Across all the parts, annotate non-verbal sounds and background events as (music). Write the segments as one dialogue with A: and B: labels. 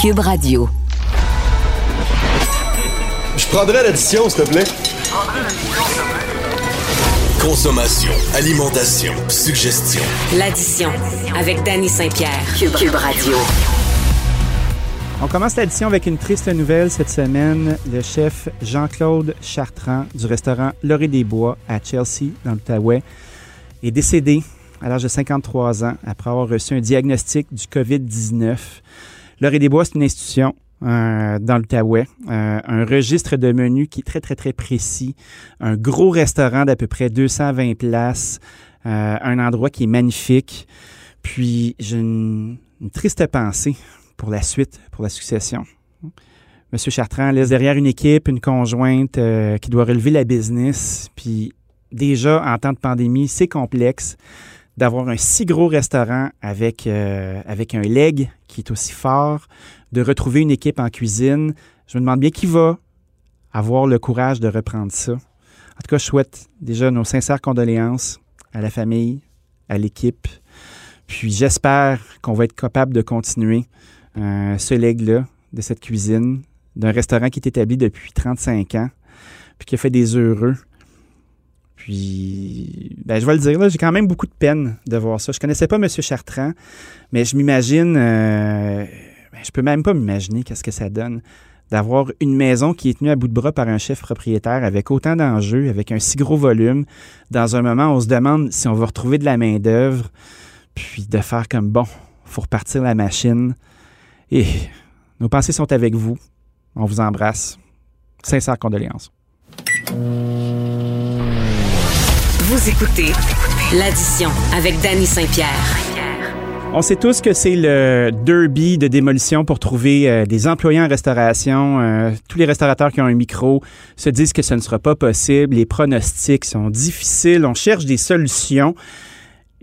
A: Cube Radio.
B: Je prendrais l'addition, s'il te plaît.
C: Consommation, alimentation, suggestion.
A: L'addition avec Danny Saint-Pierre. Cube, Cube Radio.
D: On commence l'addition avec une triste nouvelle cette semaine. Le chef Jean-Claude Chartrand du restaurant L'Orée des Bois à Chelsea, dans l'Outaouais, est décédé à l'âge de 53 ans après avoir reçu un diagnostic du COVID-19. L'Orée des Bois, c'est une institution euh, dans l'Outaouais, euh, un registre de menus qui est très, très, très précis, un gros restaurant d'à peu près 220 places, euh, un endroit qui est magnifique. Puis j'ai une, une triste pensée pour la suite, pour la succession. Monsieur Chartrand laisse derrière une équipe, une conjointe qui doit relever la business. Puis déjà, en temps de pandémie, c'est complexe d'avoir un si gros restaurant avec, euh, avec un leg qui est aussi fort, de retrouver une équipe en cuisine. Je me demande bien qui va avoir le courage de reprendre ça. En tout cas, je souhaite déjà nos sincères condoléances à la famille, à l'équipe. Puis j'espère qu'on va être capable de continuer euh, ce leg-là de cette cuisine, d'un restaurant qui est établi depuis 35 ans, puis qui a fait des heureux. Puis, ben, je vais le dire, là, j'ai quand même beaucoup de peine de voir ça. Je connaissais pas M. Chartrand, mais je m'imagine, euh, ben, je peux même pas m'imaginer qu'est-ce que ça donne d'avoir une maison qui est tenue à bout de bras par un chef propriétaire avec autant d'enjeux, avec un si gros volume, dans un moment on se demande si on va retrouver de la main-d'œuvre, puis de faire comme bon, faut repartir la machine. Et nos pensées sont avec vous. On vous embrasse. Sincères condoléances.
A: Vous écoutez l'addition avec Danny Saint-Pierre.
D: On sait tous que c'est le derby de démolition pour trouver euh, des employés en restauration. Euh, tous les restaurateurs qui ont un micro se disent que ce ne sera pas possible. Les pronostics sont difficiles. On cherche des solutions.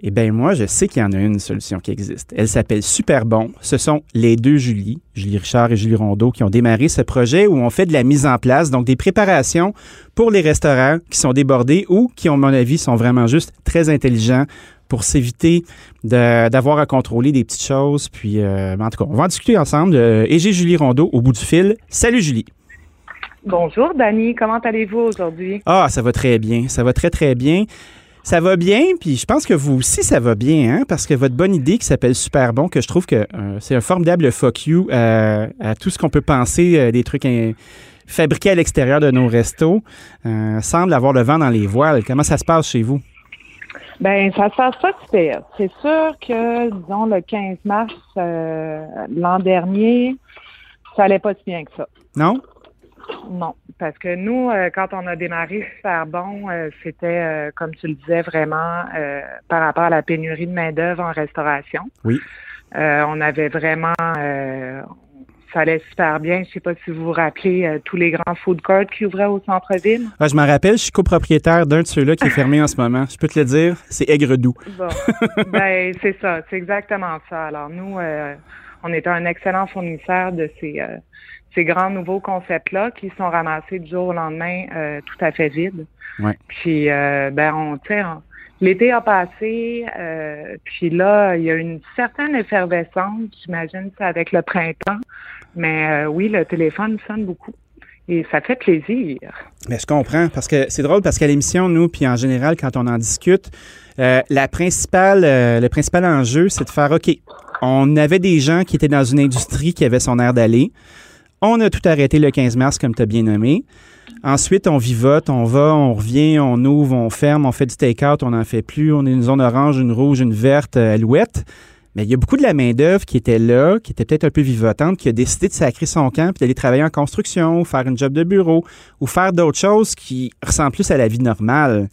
D: Eh bien, moi, je sais qu'il y en a une solution qui existe. Elle s'appelle Super Bon. Ce sont les deux Julie, Julie Richard et Julie Rondeau, qui ont démarré ce projet où on fait de la mise en place, donc des préparations pour les restaurants qui sont débordés ou qui, à mon avis, sont vraiment juste très intelligents pour s'éviter d'avoir à contrôler des petites choses. Puis, euh, en tout cas, on va en discuter ensemble. Euh, et j'ai Julie Rondeau au bout du fil. Salut, Julie.
E: Bonjour, Dani. Comment allez-vous aujourd'hui?
D: Ah, ça va très bien. Ça va très, très bien. Ça va bien, puis je pense que vous aussi, ça va bien, hein, parce que votre bonne idée qui s'appelle Super Bon, que je trouve que euh, c'est un formidable fuck you euh, à tout ce qu'on peut penser euh, des trucs fabriqués à l'extérieur de nos restos, semble avoir le vent dans les voiles. Comment ça se passe chez vous?
E: Ben, ça se passe pas super. C'est sûr que, disons, le 15 mars l'an dernier, ça allait pas si bien que ça.
D: Non?
E: Non, parce que nous, euh, quand on a démarré Super Bon, euh, c'était, euh, comme tu le disais, vraiment par rapport à la pénurie de main-d'œuvre en restauration.
D: Oui.
E: on avait vraiment, ça allait super bien. Je sais pas si vous vous rappelez tous les grands food courts qui ouvraient au centre-ville.
D: Ah, je m'en rappelle, je suis copropriétaire d'un de ceux-là qui est fermé en ce moment. Je peux te le dire, c'est aigre-doux.
E: Bon, (laughs) ben c'est ça, c'est exactement ça. Alors nous, on était un excellent fournisseur de ces ces grands nouveaux concepts-là qui sont ramassés du jour au lendemain euh, tout à fait vides.
D: Ouais.
E: Puis, euh, ben, on, tu l'été a passé, euh, puis là, il y a une certaine effervescence, j'imagine, c'est avec le printemps. Mais oui, le téléphone sonne beaucoup. Et ça fait plaisir.
D: Mais je comprends, parce que c'est drôle, parce qu'à l'émission, nous, puis en général, quand on en discute, la principale, le principal enjeu, c'est de faire, OK, on avait des gens qui étaient dans une industrie qui avait son air d'aller. On a tout arrêté le 15 mars, comme tu as bien nommé. Ensuite, on vivote, on va, on revient, on ouvre, on ferme, on fait du take-out, on n'en fait plus. On est une zone orange, une rouge, une verte, euh, alouette. Mais il y a beaucoup de la main-d'œuvre qui était là, qui était peut-être un peu vivotante, qui a décidé de sacrer son camp puis d'aller travailler en construction, ou faire une job de bureau, ou faire d'autres choses qui ressemblent plus à la vie normale.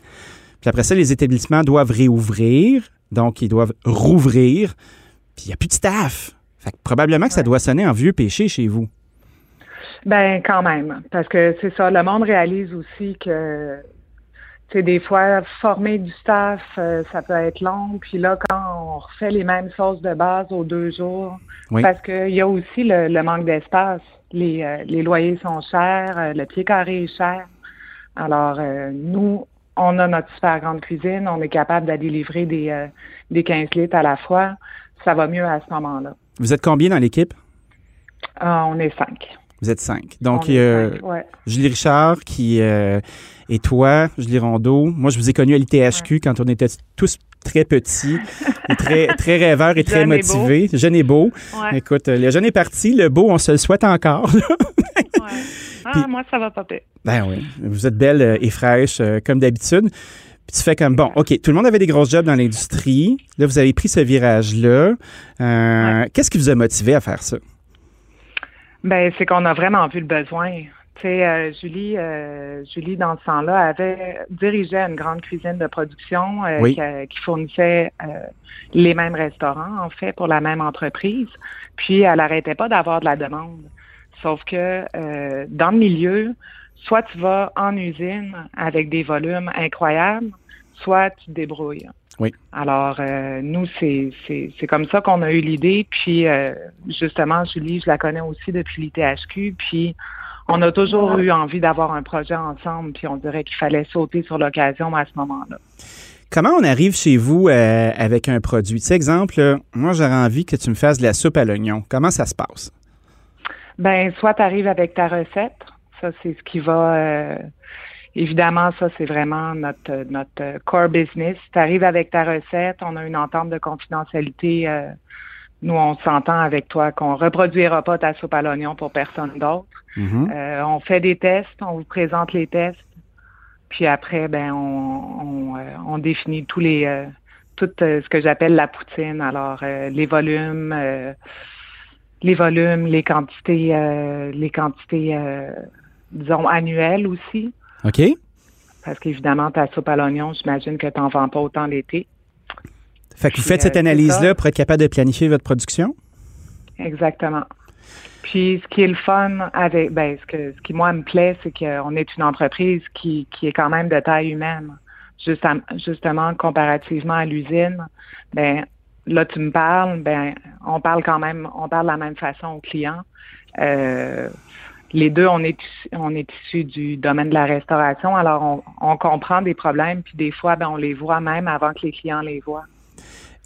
D: Puis après ça, les établissements doivent réouvrir, donc ils doivent rouvrir, puis il n'y a plus de staff. Fait que probablement que ça doit sonner en vieux péché chez vous.
E: Ben quand même, parce que c'est ça, le monde réalise aussi que c'est des fois former du staff, euh, ça peut être long. Puis là, quand on refait les mêmes choses de base aux deux jours, parce qu'il y a aussi le, manque d'espace. Les, euh, les loyers sont chers, euh, le pied carré est cher. Alors nous, on a notre super grande cuisine, on est capable d'aller livrer des, des 15 litres à la fois. Ça va mieux à ce moment-là.
D: Vous êtes combien dans l'équipe?
E: On est cinq.
D: Vous êtes cinq. Donc, euh,
E: cinq, ouais.
D: Julie Richard qui euh, et toi, Julie Rondeau. Moi, je vous ai connu à l'ITHQ quand on était tous très petits, (laughs) et très, très rêveurs et très
E: Jeune et
D: motivés. Jeune et beau.
E: Ouais,
D: Écoute, le jeune est parti, le beau, on se le souhaite encore. (laughs)
E: Ah,
D: Puis-
E: moi, ça va pas pire.
D: ben oui, vous êtes belle euh, et fraîche comme d'habitude. Puis tu fais comme, bon, OK, tout le monde avait des grosses jobs dans l'industrie. Là, vous avez pris ce virage-là. Euh, Qu'est-ce qui vous a motivé à faire ça?
E: Ben, c'est qu'on a vraiment vu le besoin. Tu sais, euh, Julie, euh, Julie, dans ce temps-là, avait dirigé une grande cuisine de production euh,
D: Oui.
E: qui, euh, qui fournissait euh, les mêmes restaurants, en fait, pour la même entreprise. Puis, elle n'arrêtait pas d'avoir de la demande. Sauf que euh, dans le milieu, soit tu vas en usine avec des volumes incroyables, soit tu te débrouilles.
D: Oui.
E: Alors, euh, nous, c'est comme ça qu'on a eu l'idée. Puis, euh, justement, Julie, je la connais aussi depuis l'ITHQ. Puis, on a toujours eu envie d'avoir un projet ensemble. Puis, on dirait qu'il fallait sauter sur l'occasion à ce moment-là.
D: Comment on arrive chez vous euh, avec un produit? Tu sais, exemple, moi, j'aurais envie que tu me fasses de la soupe à l'oignon. Comment ça se passe?
E: Ben, soit tu arrives avec ta recette. Ça, c'est ce qui va. Euh, évidemment, ça, c'est vraiment notre notre core business. Tu arrives avec ta recette. On a une entente de confidentialité. euh, nous, on s'entend avec toi qu'on reproduira pas ta soupe à l'oignon pour personne d'autre.
D: Mhm.
E: Euh, on fait des tests, on vous présente les tests, puis après, ben, on, on, euh, on définit tous les euh, tout euh, ce que j'appelle la poutine. Alors, euh, les volumes, euh, les volumes, les quantités, euh, les quantités, euh, disons annuelles aussi,
D: OK?
E: parce qu'évidemment, ta soupe à l'oignon, j'imagine que tu n'en vends pas autant l'été.
D: Fait que vous faites cette
E: euh,
D: analyse-là pour être capable de planifier votre production?
E: Exactement. Puis ce qui est le fun avec ben ce que ce qui moi me plaît, c'est qu'on est une entreprise qui, qui est quand même de taille humaine. Juste à- justement, comparativement à l'usine, ben là tu me parles, ben on parle quand même, on parle de la même façon aux clients. Euh, les deux, on est on est issus du domaine de la restauration, alors on, on comprend des problèmes, puis des fois, ben on les voit même avant que les clients les voient.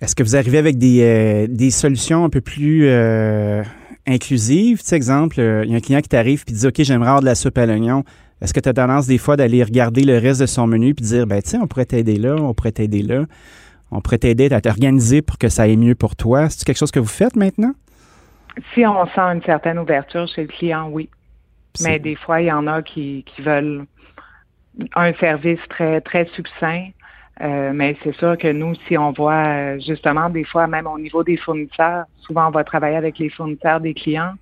D: Est-ce que vous arrivez avec des, euh, des solutions un peu plus euh, inclusives? Tu sais, exemple, euh, il y a un client qui t'arrive et dit OK, j'aimerais avoir de la soupe à l'oignon. Est-ce que tu as tendance des fois d'aller regarder le reste de son menu puis dire ben tu sais, on pourrait t'aider là, on pourrait t'aider là, on pourrait t'aider à t'organiser pour que ça aille mieux pour toi? C'est quelque chose que vous faites maintenant?
E: Si on sent une certaine ouverture chez le client, oui. Mais des fois, il y en a qui, qui veulent un service très, très succinct. Euh, mais c'est sûr que nous, si on voit euh, justement des fois, même au niveau des fournisseurs, souvent on va travailler avec les fournisseurs des clients.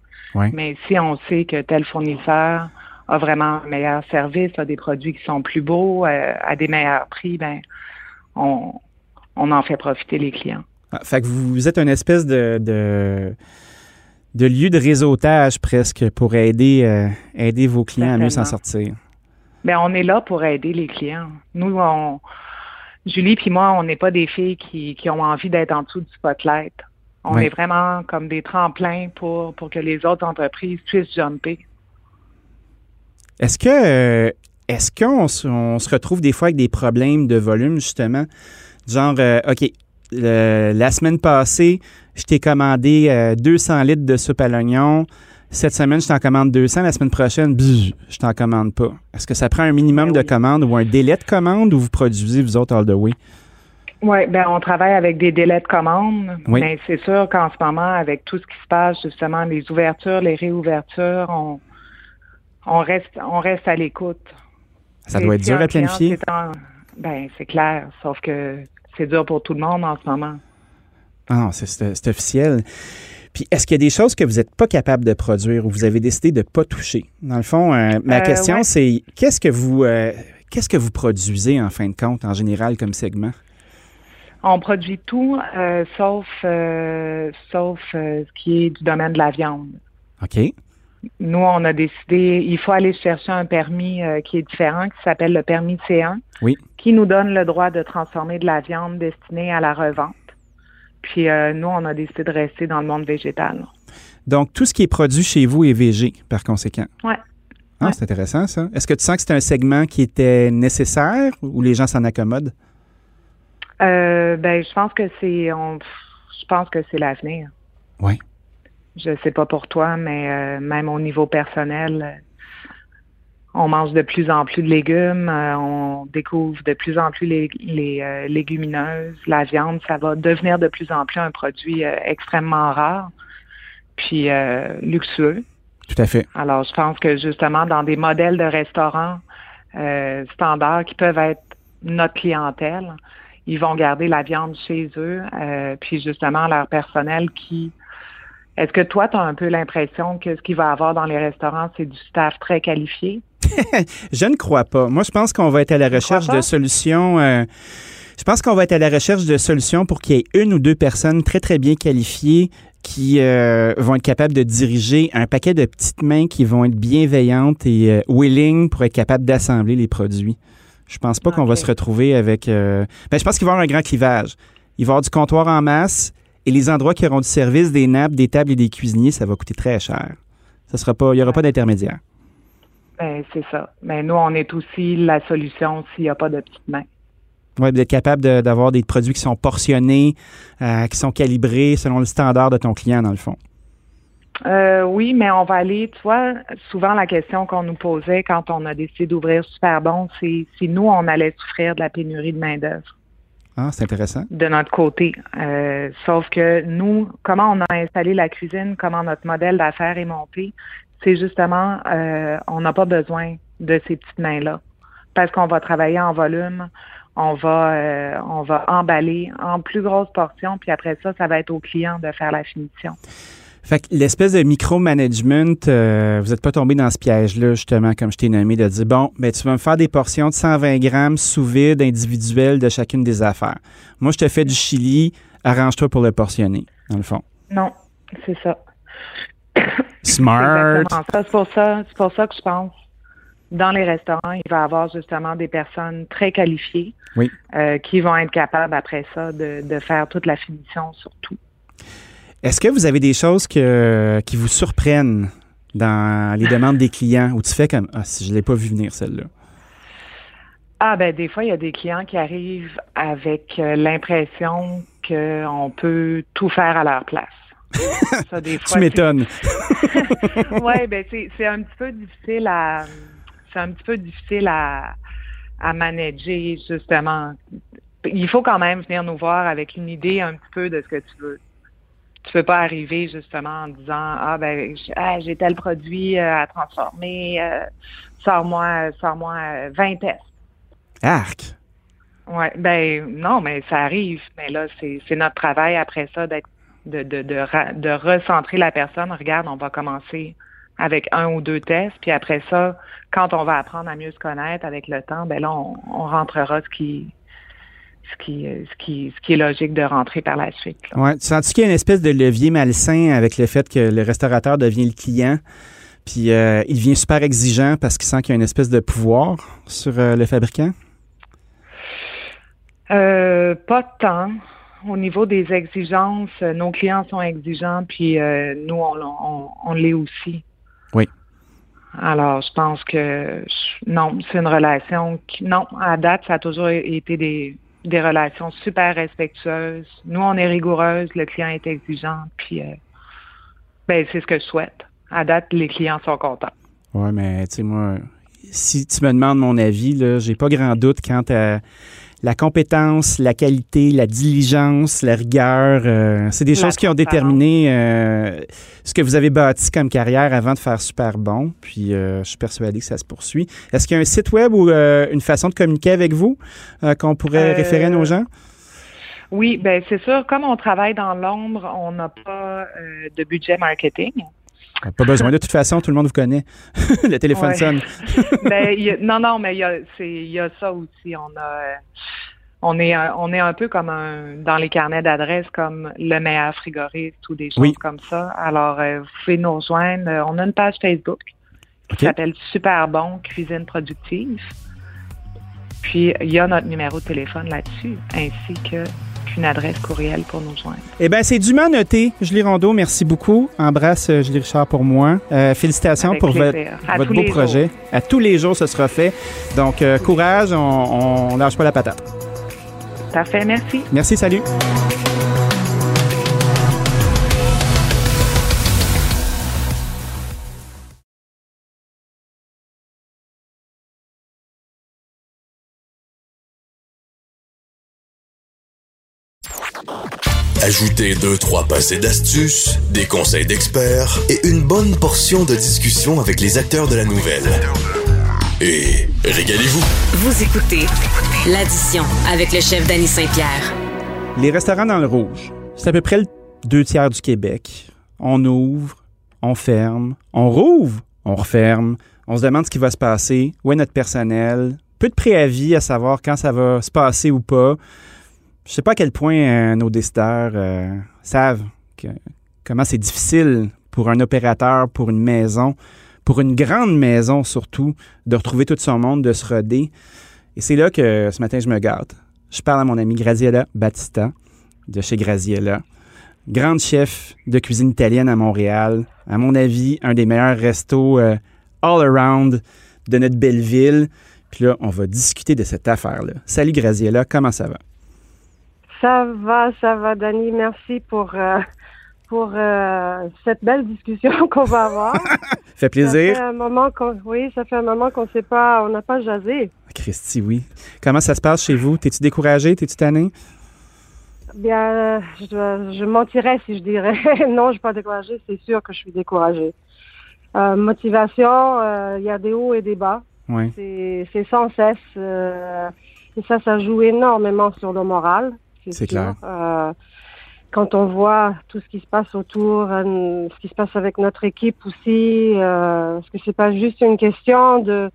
E: Mais si on sait que tel fournisseur a vraiment un meilleur service, a des produits qui sont plus beaux, euh, à des meilleurs prix, ben on, on en fait profiter les clients.
D: Ah, fait que vous êtes une espèce de, de, de lieu de réseautage presque pour aider, euh, aider vos clients à mieux s'en sortir.
E: Ben, on est là pour aider les clients. Nous, on, Julie puis moi, on n'est pas des filles qui, qui ont envie d'être en dessous du spotlight. On
D: Oui.
E: est vraiment comme des tremplins pour, pour que les autres entreprises puissent jumper.
D: Est-ce que euh, est-ce qu'on se- on se retrouve des fois avec des problèmes de volume, justement? Genre, euh, OK, le- la semaine passée, je t'ai commandé euh, 200 litres de soupe à l'oignon. Cette semaine, je t'en commande 200. La semaine prochaine, bzz, je t'en commande pas. Est-ce que ça prend un minimum
E: Ben
D: de commandes ou un délai de commande ou vous produisez, vous autres, all the way?
E: Oui, ben on travaille avec des délais de commande,
D: Oui.
E: mais c'est sûr qu'en ce moment, avec tout ce qui se passe, justement, les ouvertures, les réouvertures, on, on reste on reste à l'écoute.
D: Ça
E: Et
D: doit être dur à
E: client
D: planifier.
E: Ben, c'est clair, sauf que c'est dur pour tout le monde en ce moment.
D: Ah c'est- officiel. Puis, est-ce qu'il y a des choses que vous n'êtes pas capable de produire ou vous avez décidé de ne pas toucher? Dans le fond, euh, ma
E: Euh,
D: question,
E: ouais.
D: c'est qu'est-ce que vous euh, qu'est-ce que vous produisez en fin de compte, en général, comme segment?
E: On produit tout, sauf sauf ce qui est du domaine de la viande.
D: OK.
E: Nous, on a décidé, il faut aller chercher un permis euh, qui est différent, qui s'appelle le permis C1,
D: Oui.
E: qui nous donne le droit de transformer de la viande destinée à la revente. Puis euh, nous, on a décidé de rester dans le monde végétal.
D: Donc, tout ce qui est produit chez vous est VG, par conséquent.
E: Ouais.
D: Ah,
E: Ouais.
D: c'est intéressant, ça. Est-ce que tu sens que c'est un segment qui était nécessaire ou les gens s'en accommodent?
E: Euh, ben, je pense que c'est, je pense que c'est l'avenir.
D: Oui.
E: Je sais pas pour toi, mais euh, même au niveau personnel, on mange de plus en plus de légumes, euh, on découvre de plus en plus les, les légumineuses, la viande, ça va devenir de plus en plus un produit extrêmement rare, puis luxueux.
D: Tout à fait.
E: Alors, je pense que justement, dans des modèles de restaurants standards qui peuvent être notre clientèle, ils vont garder la viande chez eux, euh, puis justement leur personnel qui... Est-ce que toi, tu as un peu l'impression que ce qu'il va y avoir dans les restaurants, c'est du staff très qualifié? (laughs)
D: je ne crois pas. Moi, je pense qu'on va être à la recherche de solutions. Euh, je pense qu'on va être à la recherche de solutions pour qu'il y ait une ou deux personnes très, très bien qualifiées qui euh, vont être capables de diriger un paquet de petites mains qui vont être bienveillantes et willing pour être capables d'assembler les produits. Je pense pas qu'on va se retrouver avec. Euh, ben, je pense qu'il va y avoir un grand clivage. Il va y avoir du comptoir en masse et les endroits qui auront du service, des nappes, des tables et des cuisiniers, ça va coûter très cher. Ça sera pas, il n'y aura pas d'intermédiaire.
E: Ben, c'est ça. Mais nous, on est aussi la solution s'il n'y a pas de petites mains.
D: Oui, d'être capable d'avoir des produits qui sont portionnés, euh, qui sont calibrés selon le standard de ton client, dans le fond.
E: Euh, oui, mais on va aller, tu vois, souvent la question qu'on nous posait quand on a décidé d'ouvrir Super Bon, c'est si nous, on allait souffrir de la pénurie de main-d'œuvre.
D: Ah, c'est intéressant.
E: De notre côté. Euh, sauf que nous, comment on a installé la cuisine, comment notre modèle d'affaires est monté, c'est justement, euh, on n'a pas besoin de ces petites mains-là. Parce qu'on va travailler en volume, on va, on va emballer en plus grosses portions, puis après ça, ça va être au client de faire la finition.
D: Fait que l'espèce de micromanagement, euh, vous n'êtes pas tombé dans ce piège-là, justement, comme je t'ai nommé, de dire, bon, ben, tu vas me faire des portions de 120 grammes sous vide individuelles de chacune des affaires. Moi, je te fais du chili, arrange-toi pour le portionner, dans le fond.
E: Non, c'est ça.
D: Smart.
E: C'est pour ça, c'est pour ça que je pense dans les restaurants, il va y avoir justement des personnes très qualifiées
D: oui.
E: euh, qui vont être capables après ça de, de faire toute la finition sur tout.
D: Est-ce que vous avez des choses que, qui vous surprennent dans les demandes des clients où tu fais comme Ah, si je ne l'ai pas vu venir celle-là?
E: Ah ben des fois, il y a des clients qui arrivent avec euh, l'impression qu'on peut tout faire à leur place. (laughs)
D: Ça, des fois, tu m'étonnes. (laughs)
E: oui, (laughs) ben c'est un petit peu difficile à c'est un petit peu difficile à, à manager, justement. Il faut quand même venir nous voir avec une idée un petit peu de ce que tu veux tu peux pas arriver justement en disant ah ben ah, j'ai tel produit euh, à transformer, euh, sors-moi sors-moi 20 tests.
D: Arc.
E: Ouais, ben non, mais ça arrive. Mais là, c'est, c'est notre travail après ça d'être de, de, de, de recentrer la personne. Regarde, on va commencer avec un ou deux tests, puis après ça, quand on va apprendre à mieux se connaître avec le temps, ben là, on, on rentrera ce qui ce qui, euh, ce, qui, ce qui est logique de rentrer par la suite.
D: Oui. Tu sens qu'il y a une espèce de levier malsain avec le fait que le restaurateur devient le client, puis euh, il devient super exigeant parce qu'il sent qu'il y a une espèce de pouvoir sur euh, le fabricant?
E: pas tant. Au niveau des exigences, nos clients sont exigeants, puis nous, on, on l'est aussi.
D: Oui.
E: Alors, je pense que non, c'est une relation qui, non, à date, ça a toujours été des, des relations super respectueuses. Nous, on est rigoureuse, le client est exigeant, puis euh, ben, c'est ce que je souhaite. À date, les clients sont contents.
D: Oui, mais tu sais, moi, si tu me demandes mon avis, là, j'ai pas grand doute quant à la compétence, la qualité, la diligence, la rigueur, euh, c'est des choses qui ont déterminé euh, ce que vous avez bâti comme carrière avant de faire super bon. Puis euh, je suis persuadé que ça se poursuit. Est-ce qu'il y a un site web ou une façon de communiquer avec vous qu'on pourrait référer à nos gens?
E: Oui, ben c'est sûr. Comme on travaille dans l'ombre, on n'a pas de budget marketing.
D: Ah, pas besoin. De toute façon, tout le monde vous connaît. (laughs) le téléphone sonne. (laughs)
E: ben, non, non, mais il y a, ça aussi. On a, on est, un, on est un peu comme un, dans les carnets d'adresses comme le meilleur frigoriste ou des choses comme ça. Alors, euh, vous pouvez nous rejoindre. On a une page Facebook qui s'appelle Super Bon Cuisine Productive. Puis, il y a notre numéro de téléphone là-dessus, ainsi que une adresse courriel pour nous joindre.
D: Eh bien, c'est dûment noté. Julie Rondeau, merci beaucoup. Embrasse euh, Julie Richard pour moi. Euh, félicitations pour votre, votre beau projet. À tous les jours, ce sera fait. Donc, euh, courage, on, on lâche pas la patate.
E: Parfait, merci.
D: Merci, salut.
C: Ajoutez deux, trois passés d'astuces, des conseils d'experts et une bonne portion de discussion avec les acteurs de la nouvelle. Et régalez-vous.
A: Vous écoutez l'addition avec le chef Danny Saint-Pierre.
D: Les restaurants dans le rouge, c'est à peu près le deux tiers du Québec. On ouvre, on ferme, on rouvre, on referme. On se demande ce qui va se passer, où est notre personnel, peu de préavis à savoir quand ça va se passer ou pas. Je sais pas à quel point euh, nos décideurs euh, savent comment c'est difficile pour un opérateur, pour une maison, pour une grande maison surtout, de retrouver tout son monde, de se roder. Et c'est là que ce matin, je me gâte. Je parle à mon ami Graziella Battista de chez Graziella, grande chef de cuisine italienne à Montréal. À mon avis, un des meilleurs restos euh, all around de notre belle ville. Puis là, on va discuter de cette affaire-là. Salut Graziella, comment ça va?
F: Ça va, ça va, Dani. Merci pour, euh, pour euh, cette belle discussion (laughs) qu'on va avoir. (laughs)
D: fait plaisir.
F: Ça fait un moment qu'on, oui, ça fait un moment qu'on sait pas, on n'a pas jasé.
D: Christy, oui. Comment ça se passe chez vous? T'es-tu découragé? T'es-tu tanné?
F: Bien, je, je mentirais si je dirais (laughs) non, je suis pas découragée. C'est sûr que je suis découragée. Euh, motivation, il y a des hauts et des bas.
D: Oui.
F: C'est sans cesse. Et ça, ça joue énormément sur le moral.
D: C'est clair.
F: Euh, quand on voit tout ce qui se passe autour, euh, ce qui se passe avec notre équipe aussi, euh, parce que c'est pas juste une question de,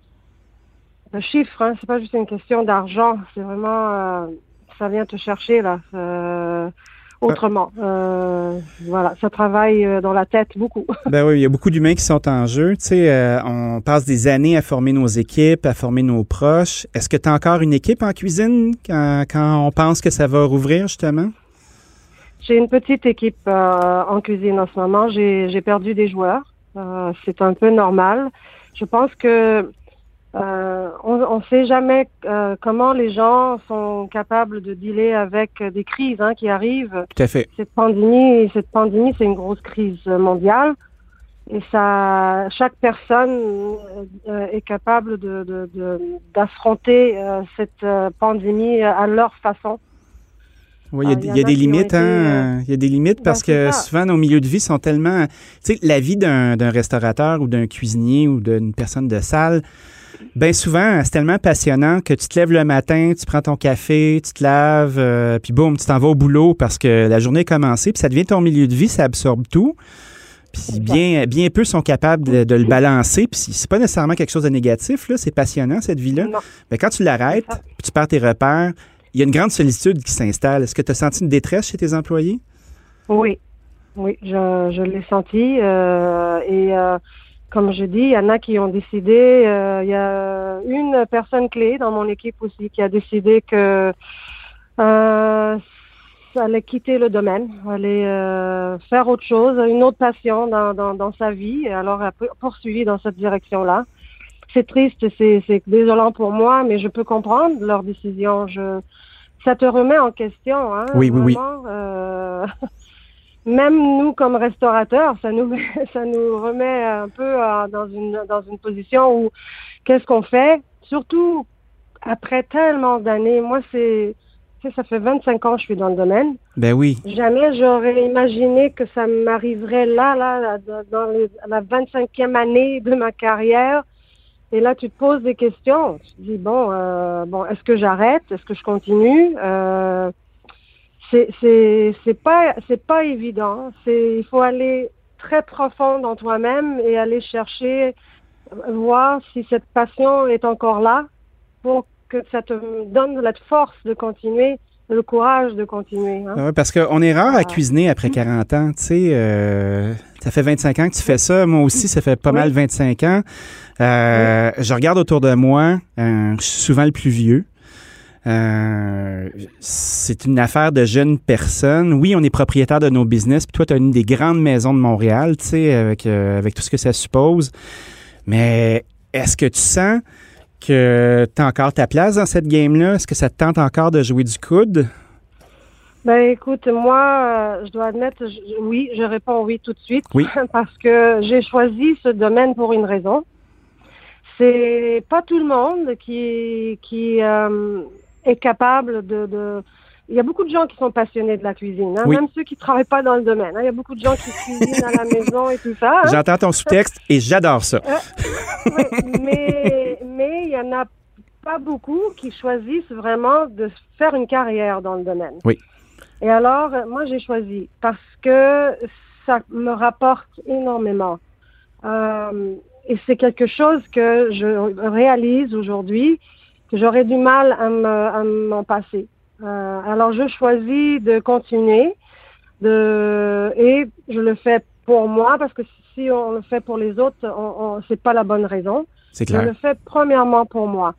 F: de chiffres, hein, c'est pas juste une question d'argent, c'est vraiment, euh, ça vient te chercher là. Euh, autrement. Euh, voilà, ça travaille euh, dans la tête beaucoup. (laughs)
D: Ben oui, il y a beaucoup d'humains qui sont en jeu. Tu sais, euh, on passe des années à former nos équipes, à former nos proches. Est-ce que tu as encore une équipe en cuisine quand, quand, on pense que ça va rouvrir, justement?
F: J'ai une petite équipe euh, en cuisine en ce moment. J'ai perdu des joueurs. Euh, C'est un peu normal. Je pense que euh, on ne sait jamais euh, comment les gens sont capables de dealer avec des crises hein, qui arrivent.
D: Tout à fait.
F: Cette pandémie, cette pandémie, c'est une grosse crise mondiale. Et ça, chaque personne euh, est capable de d'affronter de, de, cette pandémie à leur façon.
D: Oui, il y a, y a des limites, hein? Il y a des limites parce que ça. souvent nos milieux de vie sont tellement. Tu sais, la vie d'un restaurateur ou d'un cuisinier ou d'une personne de salle, Bien souvent, c'est tellement passionnant que tu te lèves le matin, tu prends ton café, tu te laves, euh, puis boum, tu t'en vas au boulot parce que la journée est commencée, puis ça devient ton milieu de vie, ça absorbe tout. Puis bien, bien peu sont capables de, de le balancer. Puis c'est pas nécessairement quelque chose de négatif, là. C'est passionnant, cette vie-là. Mais quand tu l'arrêtes, puis tu perds tes repères, il y a une grande solitude qui s'installe. Est-ce que tu as senti une détresse chez tes employés?
F: Oui. Oui, je, je l'ai senti. Euh, et euh, comme je dis, il y en a qui ont décidé, euh, il y a une personne clé dans mon équipe aussi qui a décidé que euh, ça allait quitter le domaine, allait euh, faire autre chose, une autre passion dans, dans, dans sa vie, et alors a poursuivi dans cette direction-là. C'est triste, c'est désolant pour moi, mais je peux comprendre leur décision. Je, ça te remet en question, hein,
D: Oui, oui,
F: vraiment, euh, (laughs) même nous comme restaurateurs, ça nous (laughs) ça nous remet un peu euh, dans une dans une position où qu'est-ce qu'on fait? Surtout après tellement d'années. Moi, c'est ça fait 25 ans que je suis dans le domaine.
D: Ben oui.
F: Jamais j'aurais imaginé que ça m'arriverait là, là, dans les, la 25e année de ma carrière. Et là, tu te poses des questions. Tu te dis bon, euh, bon, est-ce que j'arrête? Est-ce que je continue? Euh, c'est c'est pas c'est pas évident. C'est il faut aller très profond dans toi-même et aller chercher voir si cette passion est encore là pour que ça te donne la force de continuer le courage de continuer. Hein?
D: Ouais, parce qu'on est rare à cuisiner après 40 ans. Tu sais, euh, ça fait 25 ans que tu fais ça. Moi aussi, ça fait pas oui. mal 25 ans. Euh, oui. Je regarde autour de moi. Euh, je suis souvent le plus vieux. Euh, c'est une affaire de jeunes personnes. Oui, on est propriétaire de nos business. Puis toi, tu as une des grandes maisons de Montréal, tu sais, avec, euh, avec tout ce que ça suppose. Mais est-ce que tu sens que tu as encore ta place dans cette game-là? Est-ce que ça te tente encore de jouer du coude?
F: Ben écoute, moi, je dois admettre, je, oui, je réponds oui tout de suite.
D: Oui. (laughs)
F: Parce que j'ai choisi ce domaine pour une raison. C'est pas tout le monde qui, qui euh, est capable de, de, il y a beaucoup de gens qui sont passionnés de la cuisine, hein, même ceux qui travaillent pas dans le domaine. Hein. Il y a beaucoup de gens qui cuisinent à la (laughs) maison et tout ça.
D: Hein. J'entends ton sous-texte et j'adore ça.
F: Euh, mais mais il y en a pas beaucoup qui choisissent vraiment de faire une carrière dans le domaine.
D: Oui.
F: Et alors, moi, j'ai choisi parce que ça me rapporte énormément. Euh, et c'est quelque chose que je réalise aujourd'hui, j'aurais du mal à m'en passer. Euh, alors, je choisis de continuer, de, et je le fais pour moi, parce que si on le fait pour les autres, on, on c'est pas la bonne raison.
D: C'est clair.
F: Je le fais premièrement pour moi.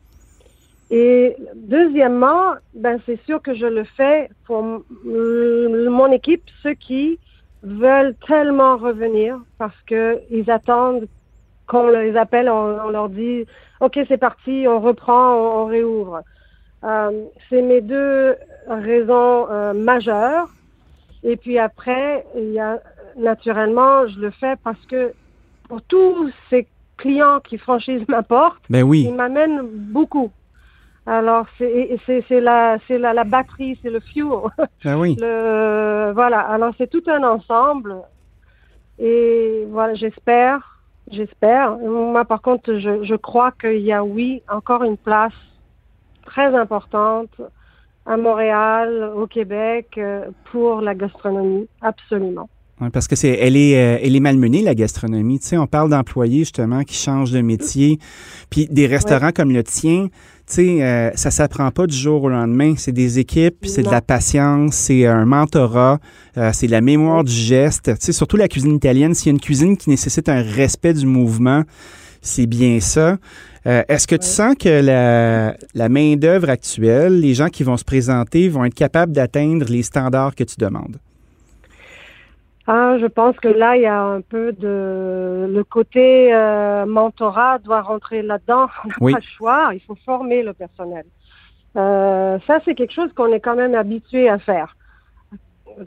F: Et deuxièmement, ben c'est sûr que je le fais pour mon équipe, ceux qui veulent tellement revenir parce que ils attendent qu'on les appelle, on, leur dit OK, c'est parti, on reprend, on, réouvre. Euh, c'est mes deux raisons euh, majeures. Et puis après, il y a naturellement, je le fais parce que pour tous ces clients qui franchissent ma porte,
D: ben oui.
F: ils m'amènent beaucoup. Alors c'est la la, la batterie, c'est le fuel.
D: Ben oui.
F: Le, voilà. Alors c'est tout un ensemble. Et voilà, j'espère, j'espère. Moi par contre, je, crois qu'il y a oui encore une place très importante à Montréal, au Québec, euh, pour la gastronomie, absolument.
D: Parce que c'est, elle est, euh, elle est malmenée la gastronomie. Tu sais, on parle d'employés justement qui changent de métier, puis des restaurants comme le tien tu sais, euh, ça s'apprend pas du jour au lendemain. C'est des équipes, c'est de la patience, c'est un mentorat, euh, c'est de la mémoire du geste. Tu sais, surtout la cuisine italienne, s'il y a une cuisine qui nécessite un respect du mouvement, c'est bien ça. Euh, est-ce que tu sens que la, la main-d'œuvre actuelle, les gens qui vont se présenter, vont être capables d'atteindre les standards que tu demandes?
F: Ah, je pense que là, il y a un peu de le côté euh, mentorat doit rentrer là-dedans. (laughs) On n'a pas le choix. Il faut former le personnel. Euh, ça, c'est quelque chose qu'on est quand même habitué à faire.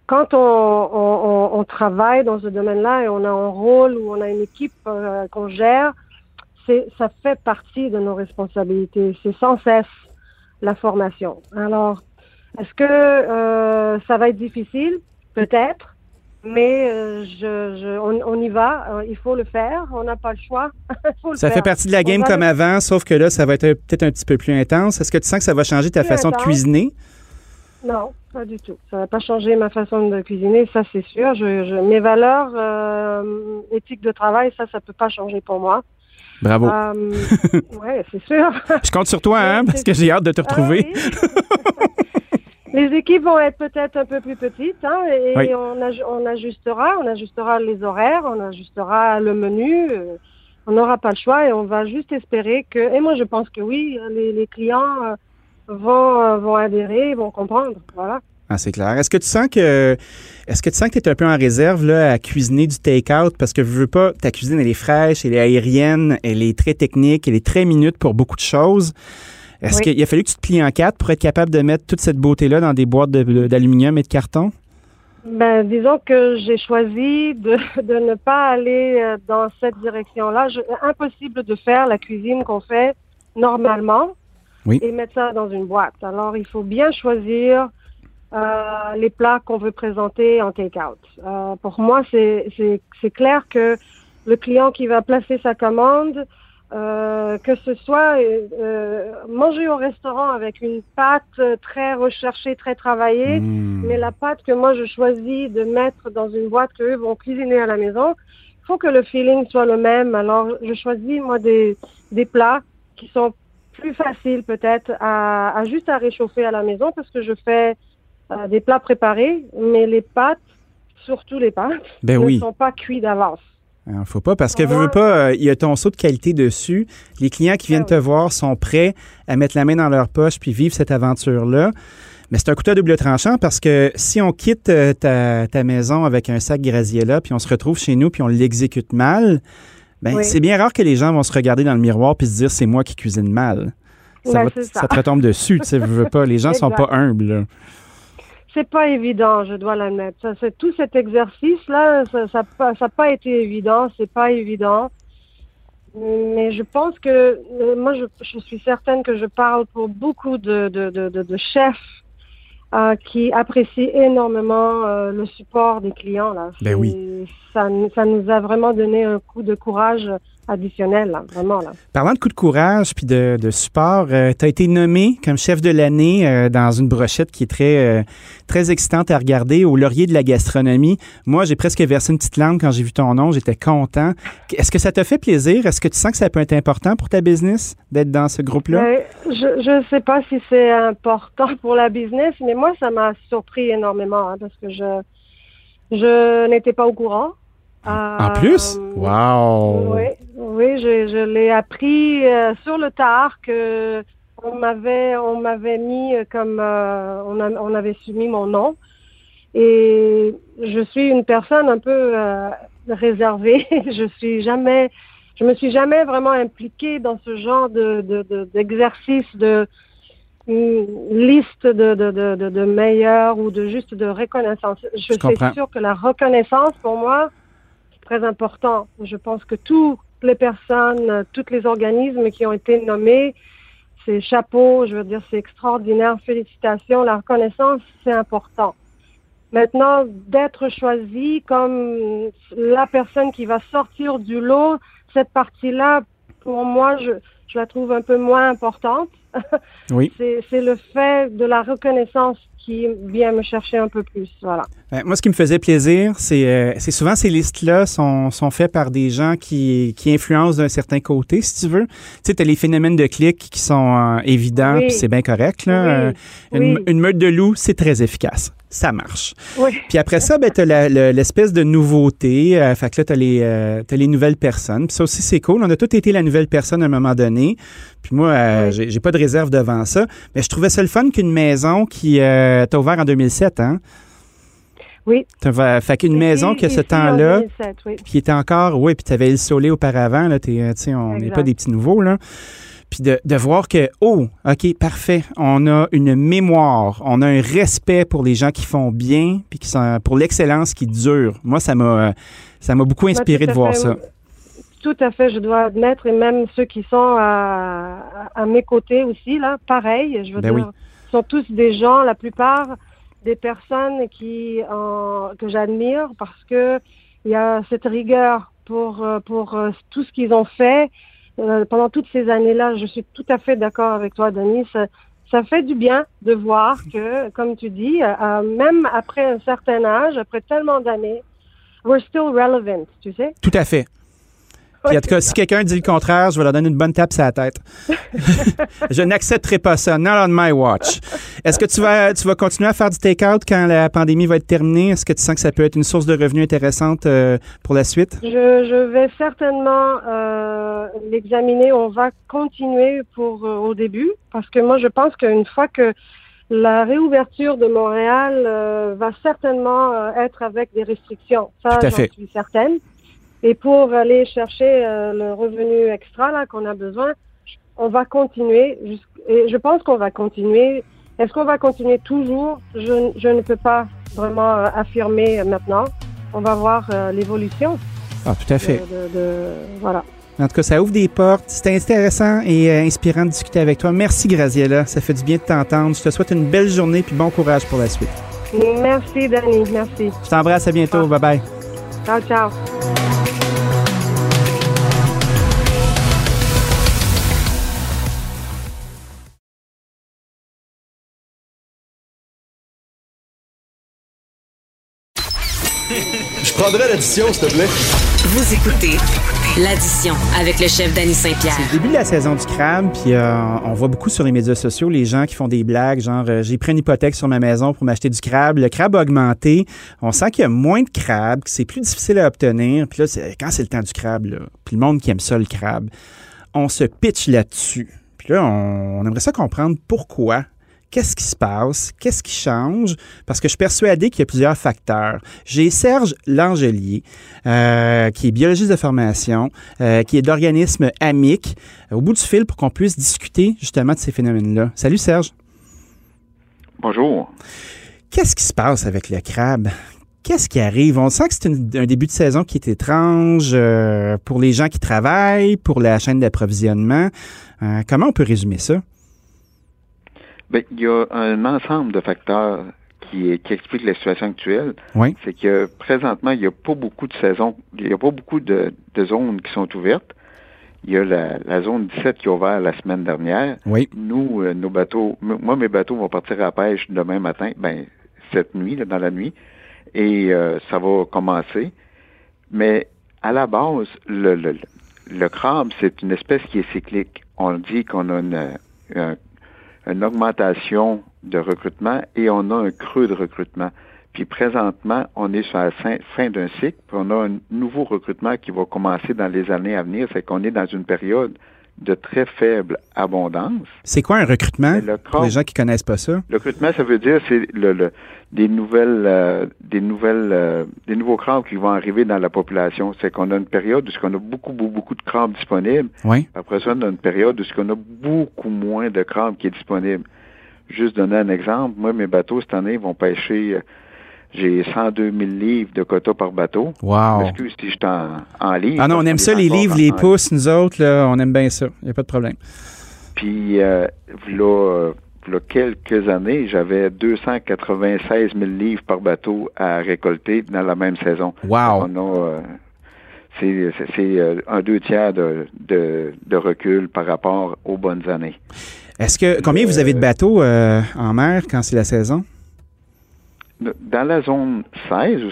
F: Quand on, on, on, travaille dans ce domaine-là et on a un rôle ou on a une équipe euh, qu'on gère, c'est ça fait partie de nos responsabilités. C'est sans cesse la formation. Alors, est-ce que euh, ça va être difficile? Peut-être mais euh, je, on, y va, euh, il faut le faire, on n'a pas le choix. (laughs)
D: ça fait partie de la game comme avant, sauf que là, ça va être peut-être un petit peu plus intense. Est-ce que tu sens que ça va changer ta façon de cuisiner?
F: Non, pas du tout. Ça va pas changer ma façon de cuisiner, ça c'est sûr. Je, mes valeurs euh, éthiques de travail, ça, ça peut pas changer pour moi.
D: Bravo. (laughs)
F: oui, c'est sûr.
D: je compte sur toi, hein, parce que j'ai hâte de te ah retrouver. (laughs)
F: Les équipes vont être peut-être un peu plus petites hein, et on, on, ajustera, on ajustera les horaires, on ajustera le menu. Euh, on n'aura pas le choix et on va juste espérer que. Et moi, je pense que oui, les, clients euh, vont, euh, vont adhérer, vont comprendre. Voilà.
D: Ah, c'est clair. Est-ce que tu sens que est-ce que tu sens que tu es un peu en réserve là, à cuisiner du take-out? Parce que je veux pas ta cuisine elle est fraîche, elle est aérienne, elle est très technique, elle est très minute pour beaucoup de choses. Est-ce qu'il a fallu que tu te plies en quatre pour être capable de mettre toute cette beauté-là dans des boîtes d'aluminium et de carton?
F: Ben, disons que j'ai choisi de, ne pas aller euh, dans cette direction-là. Impossible de faire la cuisine qu'on fait normalement et mettre ça dans une boîte. Alors, il faut bien choisir euh, les plats qu'on veut présenter en take-out. Euh, pour moi, c'est clair que le client qui va placer sa commande euh, que ce soit euh, manger au restaurant avec une pâte très recherchée, très travaillée, mmh. mais la pâte que moi je choisis de mettre dans une boîte qu'eux vont cuisiner à la maison, il faut que le feeling soit le même. Alors je choisis moi des, des plats qui sont plus faciles peut-être à, à, juste à réchauffer à la maison parce que je fais euh, des plats préparés, mais les pâtes, surtout les pâtes,
D: ben
F: ne sont pas cuits d'avance.
D: Il hein, faut pas, parce que veux, pas, euh, il y a ton saut de qualité dessus. Les clients qui viennent ah te voir sont prêts à mettre la main dans leur poche puis vivre cette aventure-là. Mais c'est un couteau à double tranchant parce que si on quitte euh, ta, maison avec un sac Graziella puis on se retrouve chez nous puis on l'exécute mal, ben c'est bien rare que les gens vont se regarder dans le miroir puis se dire c'est moi qui cuisine mal. Ça,
F: ben,
D: ça. te retombe dessus, tu sais, veux pas. Les gens sont pas humbles
F: c'est pas évident, je dois l'admettre. Ça, c'est tout cet exercice-là, ça n'a ça, pas été évident, c'est pas évident. Mais je pense que euh, moi, je, je, suis certaine que je parle pour beaucoup de, de, de, de chefs euh, qui apprécie énormément euh, le support des clients. Là.
D: Ben oui.
F: Ça, ça nous a vraiment donné un coup de courage additionnel, là, vraiment. Là.
D: Parlant de coup de courage puis de, de support, euh, tu as été nommé comme chef de l'année euh, dans une brochette qui est très, euh, très excitante à regarder au laurier de la gastronomie. Moi, j'ai presque versé une petite larme quand j'ai vu ton nom. J'étais content. Est-ce que ça te fait plaisir? Est-ce que tu sens que ça peut être important pour ta business d'être dans ce groupe-là?
F: Ben, je ne sais pas si c'est important pour la business, mais moi, ça m'a surpris énormément hein, parce que je, je n'étais pas au courant.
D: En plus? Wow!
F: Oui, oui je, je l'ai appris euh, sur le tard que on m'avait on m'avait mis comme euh, on, a, on avait soumis mon nom et je suis une personne un peu euh, réservée. (laughs) je suis jamais je me suis jamais vraiment impliquée dans ce genre de d'exercice de, liste de, de, de, de, meilleurs ou de juste de reconnaissance. Je, je suis sûre que la reconnaissance, pour moi, très important. Je pense que toutes les personnes, tous les organismes qui ont été nommés, c'est chapeau, je veux dire, c'est extraordinaire. Félicitations. La reconnaissance, c'est important. Maintenant, d'être choisi comme la personne qui va sortir du lot, cette partie-là, pour moi, je, je la trouve un peu moins importante.
D: Oui. (laughs)
F: c'est le fait de la reconnaissance qui vient me chercher un peu plus. Voilà.
D: Ben, moi, ce qui me faisait plaisir, c'est euh, souvent ces listes-là sont, sont faites par des gens qui, qui influencent d'un certain côté, si tu veux. Tu sais, tu as les phénomènes de clics qui sont euh, évidents, puis c'est bien correct. Là.
F: Oui.
D: Une, une, meute de loups, c'est très efficace. Ça marche.
F: Oui.
D: Puis après ça, ben, tu as l'espèce de nouveauté. Euh, fait que là, tu as, les, euh, les nouvelles personnes. Puis ça aussi, c'est cool. On a tous été la nouvelle personne à un moment donné. Puis moi, euh, oui. j'ai pas de réserve devant ça. Mais je trouvais ça le fun qu'une maison qui euh, t'a ouvert en 2007, hein?
F: Oui.
D: Fait qu'une maison que ce temps-là,
F: oui.
D: qui était encore, oui, puis tu avais le soleil auparavant, là, tu sais, on n'est pas des petits nouveaux, là. Puis de, de, voir que, oh, OK, parfait, on a une mémoire, on a un respect pour les gens qui font bien, puis qui sont pour l'excellence qui dure. Moi, ça m'a ça m'a beaucoup inspiré de voir
F: fait,
D: ça.
F: Tout à fait, je dois admettre, et même ceux qui sont à, à mes côtés aussi, là, pareil, je veux
D: ben
F: dire,
D: oui.
F: sont tous des gens, la plupart des personnes qui euh, que j'admire parce que il y a cette rigueur pour pour euh, tout ce qu'ils ont fait euh, pendant toutes ces années-là. Je suis tout à fait d'accord avec toi, Denis. Ça, ça, fait du bien de voir que, comme tu dis, euh, même après un certain âge, après tellement d'années, we're still relevant, tu sais?
D: Tout à fait. Puis en tout cas, si quelqu'un dit le contraire, je vais leur donner une bonne tape sur la tête. (laughs) (laughs) je n'accepterai pas ça. Not on my watch. Est-ce que tu vas, tu vas continuer à faire du take-out quand la pandémie va être terminée? Est-ce que tu sens que ça peut être une source de revenus intéressante euh, pour la suite?
F: Je, je vais certainement euh, l'examiner. On va continuer pour euh, au début parce que moi, je pense qu'une fois que la réouverture de Montréal va certainement être avec des restrictions. Ça, j'en suis certaine. Et pour aller chercher le revenu extra là qu'on a besoin, on va continuer. Et je pense qu'on va continuer. Est-ce qu'on va continuer toujours? Je, je, ne peux pas vraiment euh, affirmer maintenant. On va voir euh, l'évolution.
D: Ah, tout à fait.
F: De, de, de, voilà.
D: En tout cas, ça ouvre des portes. C'était intéressant et euh, inspirant de discuter avec toi. Merci, Graziella. Ça fait du bien de t'entendre. Je te souhaite une belle journée puis bon courage pour la suite.
F: Merci, Danny. Merci.
D: Je t'embrasse. À bientôt. Bye-bye.
F: Ciao, ciao.
B: Prendrais l'addition, s'il te plaît?
A: Vous écoutez l'addition avec le chef Danny Saint-Pierre.
D: C'est le début de la saison du crabe, puis euh, on voit beaucoup sur les médias sociaux les gens qui font des blagues, genre euh, j'ai pris une hypothèque sur ma maison pour m'acheter du crabe. Le crabe a augmenté. On sent qu'il y a moins de crabe, que c'est plus difficile à obtenir. Puis là, c'est, quand c'est le temps du crabe, là, puis le monde qui aime ça, le crabe, on se pitch là-dessus. Puis là, on, on aimerait ça comprendre pourquoi Qu'est-ce qui se passe? Qu'est-ce qui change? Parce que je suis persuadé qu'il y a plusieurs facteurs. J'ai Serge Langelier, euh, qui est biologiste de formation, euh, qui est d'organisme AMIC, au bout du fil pour qu'on puisse discuter justement de ces phénomènes-là. Salut Serge.
G: Bonjour.
D: Qu'est-ce qui se passe avec le crabe? Qu'est-ce qui arrive? On sent que c'est un début de saison qui est étrange euh, pour les gens qui travaillent, pour la chaîne d'approvisionnement. Euh, comment on peut résumer ça?
G: Bien, il y a un ensemble de facteurs qui, qui expliquent la situation actuelle.
D: Oui.
G: C'est que présentement, il n'y a pas beaucoup de saisons, il n'y a pas beaucoup de, de zones qui sont ouvertes. Il y a la, la, zone 17 qui a ouvert la semaine dernière.
D: Oui.
G: Nous, euh, nos bateaux, moi, mes bateaux vont partir à la pêche demain matin, ben, cette nuit, là, dans la nuit, et euh, ça va commencer. Mais à la base, le, le, le crabe, c'est une espèce qui est cyclique. On dit qu'on a une, une, une augmentation de recrutement et on a un creux de recrutement. Puis présentement, on est sur la fin d'un cycle, puis on a un nouveau recrutement qui va commencer dans les années à venir. C'est qu'on est dans une période de très faible abondance.
D: C'est quoi un recrutement pour les gens qui connaissent pas ça?
G: Le recrutement, ça veut dire c'est le, le, des nouvelles, euh, des nouvelles, euh, des nouveaux crabes qui vont arriver dans la population. C'est qu'on a une période où on a beaucoup, beaucoup, beaucoup de crabes disponibles.
D: Oui.
G: Après ça, on a une période où on a beaucoup moins de crabes qui est disponible. Juste donner un exemple, moi, mes bateaux cette année vont pêcher j'ai 102 000 livres de quota par bateau.
D: Wow.
G: Excuse si je suis en, livre.
D: Ah non, on aime ça, les livres, les pouces, nous autres, là, on aime bien ça. Il n'y a pas de problème.
G: Puis, euh, là, là, quelques années, j'avais 296 000 livres par bateau à récolter dans la même saison.
D: Wow.
G: On a, euh, c'est, c'est un deux tiers de, de, de, recul par rapport aux bonnes années.
D: Est-ce que combien vous avez de bateaux euh, en mer quand c'est la saison?
G: Dans la zone 16, où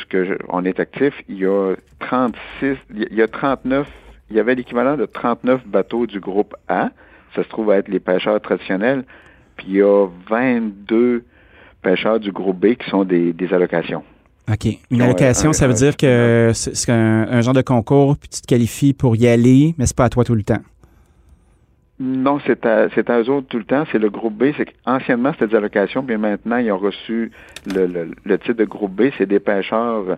G: on est actif, il y a 36, il y a 39, il y avait l'équivalent de 39 bateaux du groupe A. Ça se trouve à être les pêcheurs traditionnels. Puis il y a 22 pêcheurs du groupe B qui sont des, des allocations.
D: OK. Une allocation, ça veut dire que c'est un, un, genre de concours, puis tu te qualifies pour y aller, mais c'est pas à toi tout le temps.
G: Non, c'est à, c'est à eux autres tout le temps. C'est le groupe B. C'est anciennement c'était des allocations, puis maintenant ils ont reçu le, le, le titre de groupe B. C'est des pêcheurs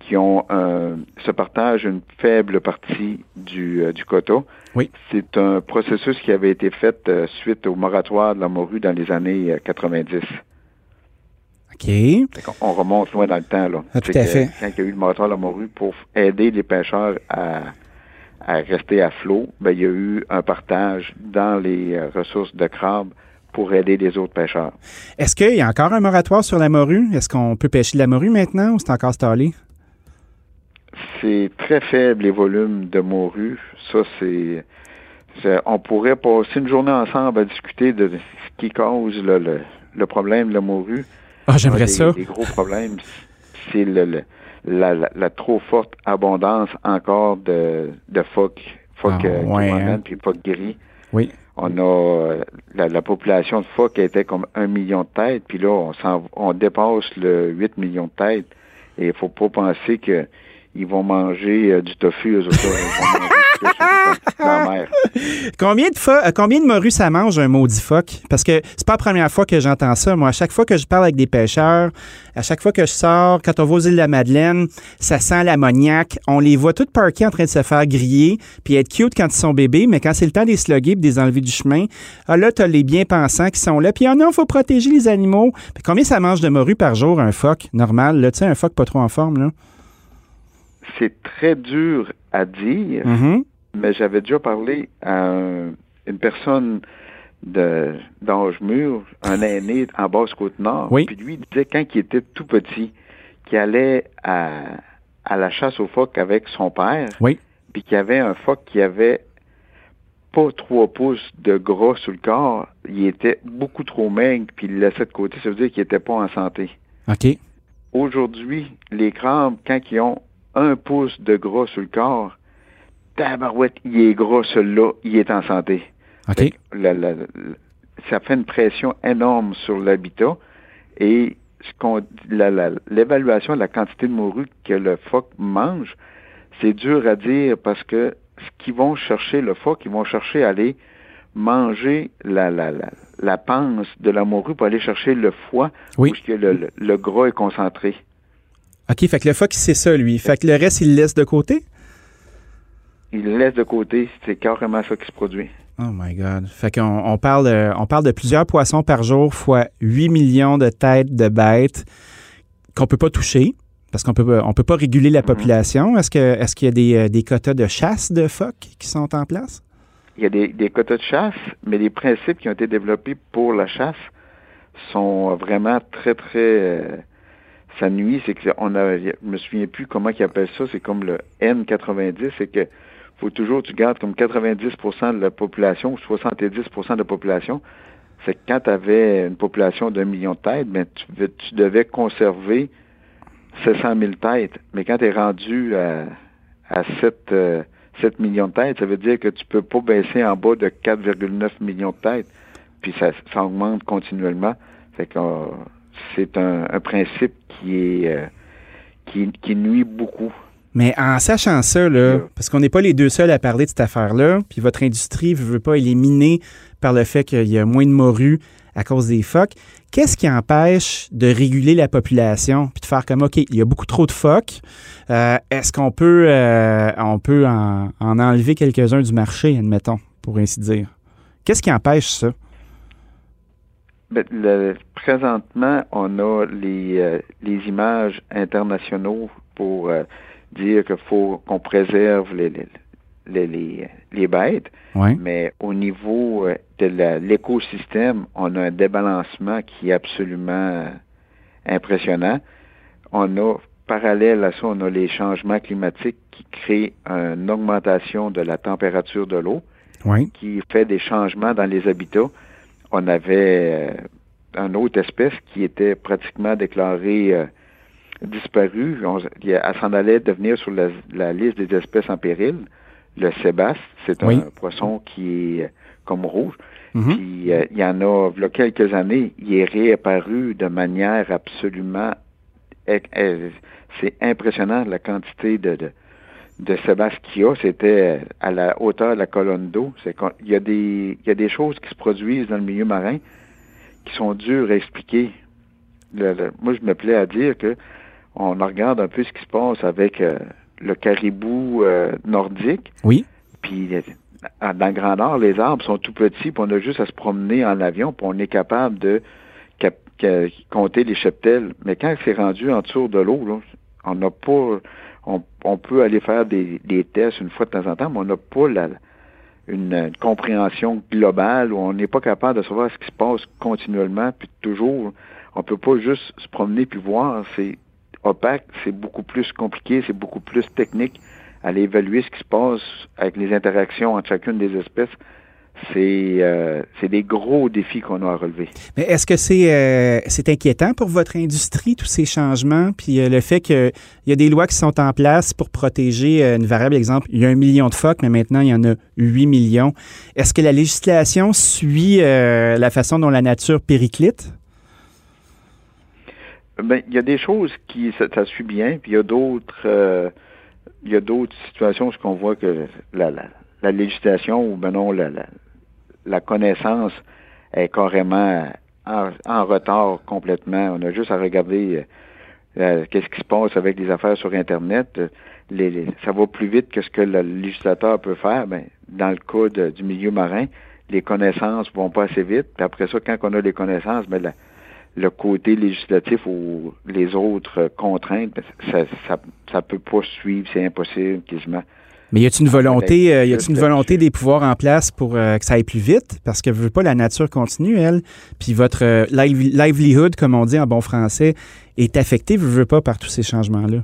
G: qui ont euh, se partagent une faible partie du, euh, du quota.
D: Oui.
G: C'est un processus qui avait été fait euh, suite au moratoire de la morue dans les années 90.
D: OK.
G: On remonte loin dans le temps. Là.
D: Ah, tout à fait.
G: Quand il y a eu le moratoire de la morue pour aider les pêcheurs à à rester à flot, ben, il y a eu un partage dans les euh, ressources de crabe pour aider les autres pêcheurs.
D: Est-ce qu'il y a encore un moratoire sur la morue? Est-ce qu'on peut pêcher de la morue maintenant ou c'est encore stallé?
G: C'est très faible les volumes de morue. Ça, c'est. On pourrait passer une journée ensemble à discuter de ce qui cause le, le, le problème de la morue.
D: Ah, j'aimerais ça.
G: Les gros problèmes, c'est le, le la, la, la, trop forte abondance encore de, de phoques, phoques
D: Ah,
G: euh,
D: ouais, hein.
G: puis phoques gris.
D: Oui.
G: On a euh, la, la population de phoques était comme un million de têtes, puis là, on, s'en- on dépasse le 8 millions de têtes. Et il faut pas penser que ils vont manger euh, du tofu, eux autres.
D: Combien de, pho- euh, combien de morues ça mange un maudit phoque? Parce que c'est pas la première fois que j'entends ça. Moi, à chaque fois que je parle avec des pêcheurs, à chaque fois que je sors, quand on va aux îles de la Madeleine, ça sent l'ammoniaque. On les voit toutes parquées en train de se faire griller, puis être cute quand ils sont bébés, mais quand c'est le temps de les slugger puis de les enlever du chemin, ah là, t'as les bien pensants qui sont là. Puis ah non, faut protéger les animaux. Puis combien ça mange de morues par jour, un phoque? Normal, là, tu sais, un phoque pas trop en forme, là.
G: C'est très dur à dire.
D: Mhm.
G: Mais j'avais déjà parlé à un- une personne de d'âge mûr, un aîné en Basse-Côte-Nord.
D: Oui.
G: Puis lui, il disait quand il était tout petit, qu'il allait à, à la chasse aux phoques avec son père,
D: Oui.
G: puis qu'il y avait un phoque qui avait pas trois pouces de gras sur le corps. Il était beaucoup trop maigre, puis il le laissait de côté. Ça veut dire qu'il était pas en santé.
D: OK.
G: Aujourd'hui, les crabes, quand ils ont un pouce de gras sur le corps, tabarouette, il est gras celui-là, il est en santé.
D: OK.
G: La- la- la- ça fait une pression énorme sur l'habitat et ce qu'on l'évaluation de la quantité de morue que le phoque mange, c'est dur à dire parce que ce qu'ils vont chercher, le phoque, ils vont chercher à aller manger la, la, la, la panse de la morue pour aller chercher le foie
D: Oui.
G: où le, le- le gras est concentré.
D: OK, fait que le phoque, c'est ça, lui. Fait que le reste, il le laisse de côté?
G: Il le laisse de côté, c'est carrément ça qui se produit.
D: Oh my God. Fait qu'on on parle, de, on parle de plusieurs poissons par jour fois 8 millions de têtes de bêtes qu'on peut pas toucher parce qu'on peut, pas- on peut pas réguler la population. Est-ce que est-ce qu'il y a des, euh, des quotas de chasse de phoques qui sont en place?
G: Il y a des, des quotas de chasse, mais les principes qui ont été développés pour la chasse sont vraiment très, très... Euh, ça nuit, c'est que on a, je me souviens plus comment ils appellent ça, c'est comme le N90, c'est que faut toujours tu gardes comme 90% de la population ou 70% de la population. C'est que quand tu avais une population d'un million de têtes, ben, tu, tu devais conserver 700 000 têtes. Mais quand tu es rendu à, à 7, 7 millions de têtes, ça veut dire que tu peux pas baisser en bas de 4,9 millions de têtes. Puis ça, augmente continuellement. Euh, c'est un, principe qui est euh, qui nuit beaucoup.
D: Mais en sachant ça, là, parce qu'on n'est pas les deux seuls à parler de cette affaire-là, puis votre industrie ne veut pas éliminer par le fait qu'il y a moins de morues à cause des phoques, qu'est-ce qui empêche de réguler la population puis de faire comme OK, il y a beaucoup trop de phoques. Euh, est-ce qu'on peut, euh, on peut en, enlever quelques-uns du marché, admettons, pour ainsi dire? Qu'est-ce qui empêche ça?
G: Ben, présentement, on a les, euh, les images internationaux pour dire qu'il faut qu'on préserve les, les, les, bêtes. Mais au niveau euh, de l'écosystème, on a un débalancement qui est absolument impressionnant. On a, parallèle à ça, on a les changements climatiques qui créent une augmentation de la température de l'eau, qui fait des changements dans les habitats. On avait euh, une autre espèce qui était pratiquement déclarée euh, disparue. elle s'en allait devenir sur la, liste des espèces en péril. Le sébaste, c'est un poisson qui est comme rouge. Mm-hmm. Puis euh, il y en a, il y a quelques années, il est réapparu de manière absolument c'est impressionnant la quantité de, de, de sébaste qu'il y a. C'était à la hauteur de la colonne d'eau. C'est il y a des il y a des choses qui se produisent dans le milieu marin qui sont dures à expliquer. moi, je me plais à dire que on regarde un peu ce qui se passe avec euh, le caribou euh, nordique.
D: Oui.
G: Puis euh, dans le Grand Nord, les arbres sont tout petits, puis on a juste à se promener en avion, puis on est capable de compter les cheptels. Mais quand c'est rendu en dessous de l'eau, on n'a pas on, peut aller faire des, tests une fois de temps en temps, mais on n'a pas la, une, compréhension globale où on n'est pas capable de savoir ce qui se passe continuellement, puis toujours. On peut pas juste se promener puis voir. C'est opaque, c'est beaucoup plus compliqué, c'est beaucoup plus technique. Aller évaluer ce qui se passe avec les interactions entre chacune des espèces, c'est euh, des gros défis qu'on a à relever.
D: Mais est-ce que c'est euh, c'est inquiétant pour votre industrie, tous ces changements, puis euh, le fait qu'il y a des lois qui sont en place pour protéger une variable, exemple, il y a un million de phoques, mais maintenant il y en a 8 millions. Est-ce que la législation suit la façon dont la nature périclite?
G: Ben, il y a des choses qui ça, suit bien, puis il y a d'autres euh, il y a d'autres situations où on voit que la, la, législation ou ben non la, la, connaissance est carrément en, retard complètement. On a juste à regarder euh, qu'est-ce qui se passe avec les affaires sur Internet. Les, ça va plus vite que ce que le législateur peut faire. Ben, dans le cas du milieu marin, les connaissances vont pas assez vite. Puis après ça, quand on a les connaissances, ben, la, le côté législatif ou les autres contraintes, ça, ça, ça peut pas suivre, c'est impossible quasiment.
D: Mais y a-t-il une volonté, euh, y a-t-il une volonté des pouvoirs en place pour euh, que ça aille plus vite? Parce que veut pas la nature continue elle, puis votre euh, livelihood comme on dit en bon français est affecté, veut, veut pas par tous ces changements là.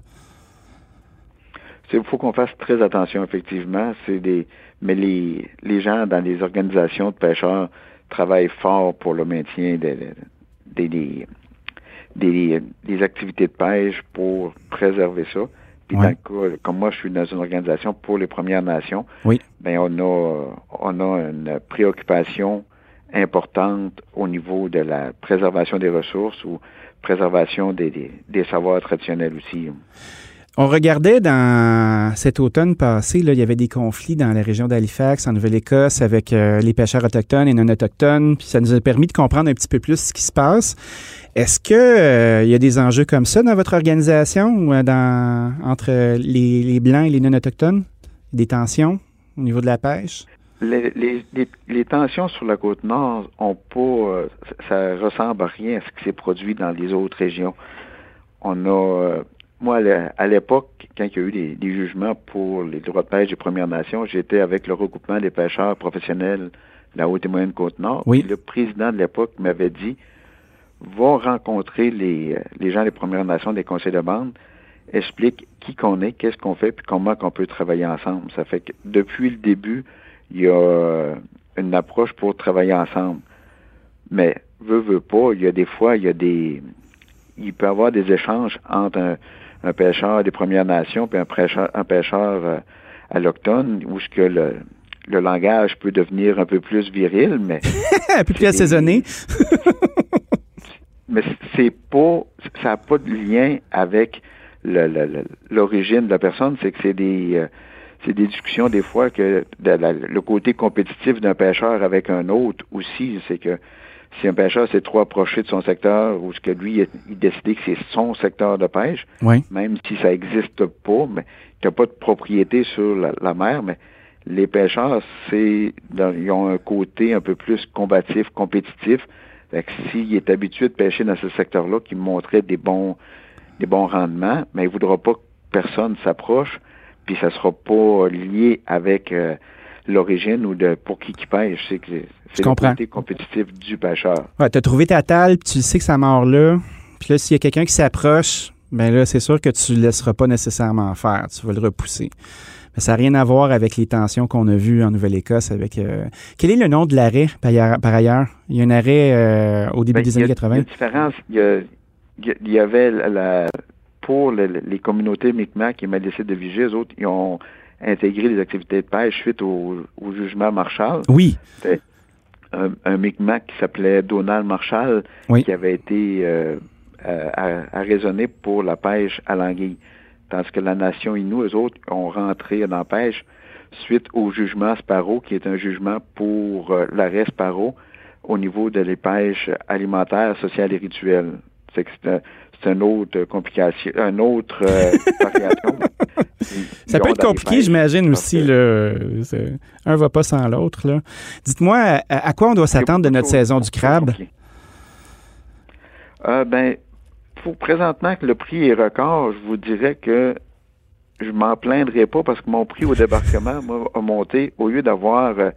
G: Il faut qu'on fasse très attention effectivement, c'est des mais les les gens dans les organisations de pêcheurs travaillent fort pour le maintien de, des, des, des, activités de pêche pour préserver ça. Puis dans le cas, comme moi, je suis dans une organisation pour les Premières Nations,
D: oui.
G: ben on a on a une préoccupation importante au niveau de la préservation des ressources ou préservation des, des, des savoirs traditionnels aussi.
D: On regardait dans cet automne passé, il y avait des conflits dans la région d'Halifax, en Nouvelle-Écosse, avec euh, les pêcheurs autochtones et non autochtones, ça nous a permis de comprendre un petit peu plus ce qui se passe. Est-ce que euh, il y a des enjeux comme ça dans votre organisation ou euh, entre les, blancs et les non autochtones, des tensions au niveau de la pêche?
G: Les, tensions sur la côte nord ont pas, ça ressemble à rien à ce qui s'est produit dans les autres régions. On a moi, à l'époque, quand il y a eu des, jugements pour les droits de pêche des Premières Nations, j'étais avec le regroupement des pêcheurs professionnels de la Haute et Moyenne Côte-Nord.
D: Oui.
G: Le président de l'époque m'avait dit va rencontrer les, les gens des Premières Nations des conseils de bande, explique qui qu'on est, qu'est-ce qu'on fait, puis comment qu'on peut travailler ensemble. Ça fait que depuis le début, il y a une approche pour travailler ensemble. Mais veut, veut pas, il y a des fois, il y a des il peut y avoir des échanges entre un, pêcheur des Premières Nations et un pêcheur, un pêcheur euh, alloctone, où ce que le, le langage peut devenir un peu plus viril, mais (laughs)
D: un peu plus assaisonné. (laughs)
G: mais c'est pas, ça n'a pas de lien avec l'origine de la personne, c'est que c'est des euh, c'est des discussions des fois que le côté compétitif d'un pêcheur avec un autre aussi, c'est que si un pêcheur s'est trop approché de son secteur ou ce que lui il décidé que c'est son secteur de pêche, même si ça n'existe pas, mais tu n'as pas de propriété sur la, mer, mais les pêcheurs, c'est ils ont un côté un peu plus combatif, compétitif. s'il est habitué de pêcher dans ce secteur-là, qui montrait des bons des bons rendements, mais il ne voudra pas que personne s'approche, puis ça sera pas lié avec euh, l'origine ou de pour qui qui pêche. C'est que c'est le côté compétitif du pêcheur.
D: Ouais, tu as trouvé ta table, puis tu sais que ça mord là. Puis là, s'il y a quelqu'un qui s'approche, ben là, c'est sûr que tu ne laisseras pas nécessairement faire. Tu vas le repousser. Mais ça n'a rien à voir avec les tensions qu'on a vues en Nouvelle-Écosse avec. Euh, quel est le nom de l'arrêt par ailleurs? Il y a un arrêt euh, au début ben, des années 80. Il y a
G: une différence. Il y, avait la, pour les, communautés Micmac et Malécé de Vigie, eux autres, ils ont intégré les activités de pêche suite au, jugement Marshall.
D: Oui.
G: Un, un, Micmac qui s'appelait Donald Marshall, qui avait été euh, arraisonné pour la pêche à l'anguille. Tandis que la nation Innu, eux autres, ont rentré dans la pêche suite au jugement Sparrow, qui est un jugement pour euh, l'arrêt Sparrow au niveau de les pêches alimentaires, sociales et rituelles. C'est que c'est une autre complication, un autre euh, (laughs) variation.
D: Ça peut être compliqué, j'imagine aussi. Là, un va pas sans l'autre. Dites-moi, à, quoi on doit s'attendre de notre saison du crabe?
G: Euh, ben, pour présentement que le prix est record, je vous dirais que je m'en plaindrai pas parce que mon prix au débarquement a monté. Au lieu d'avoir euh,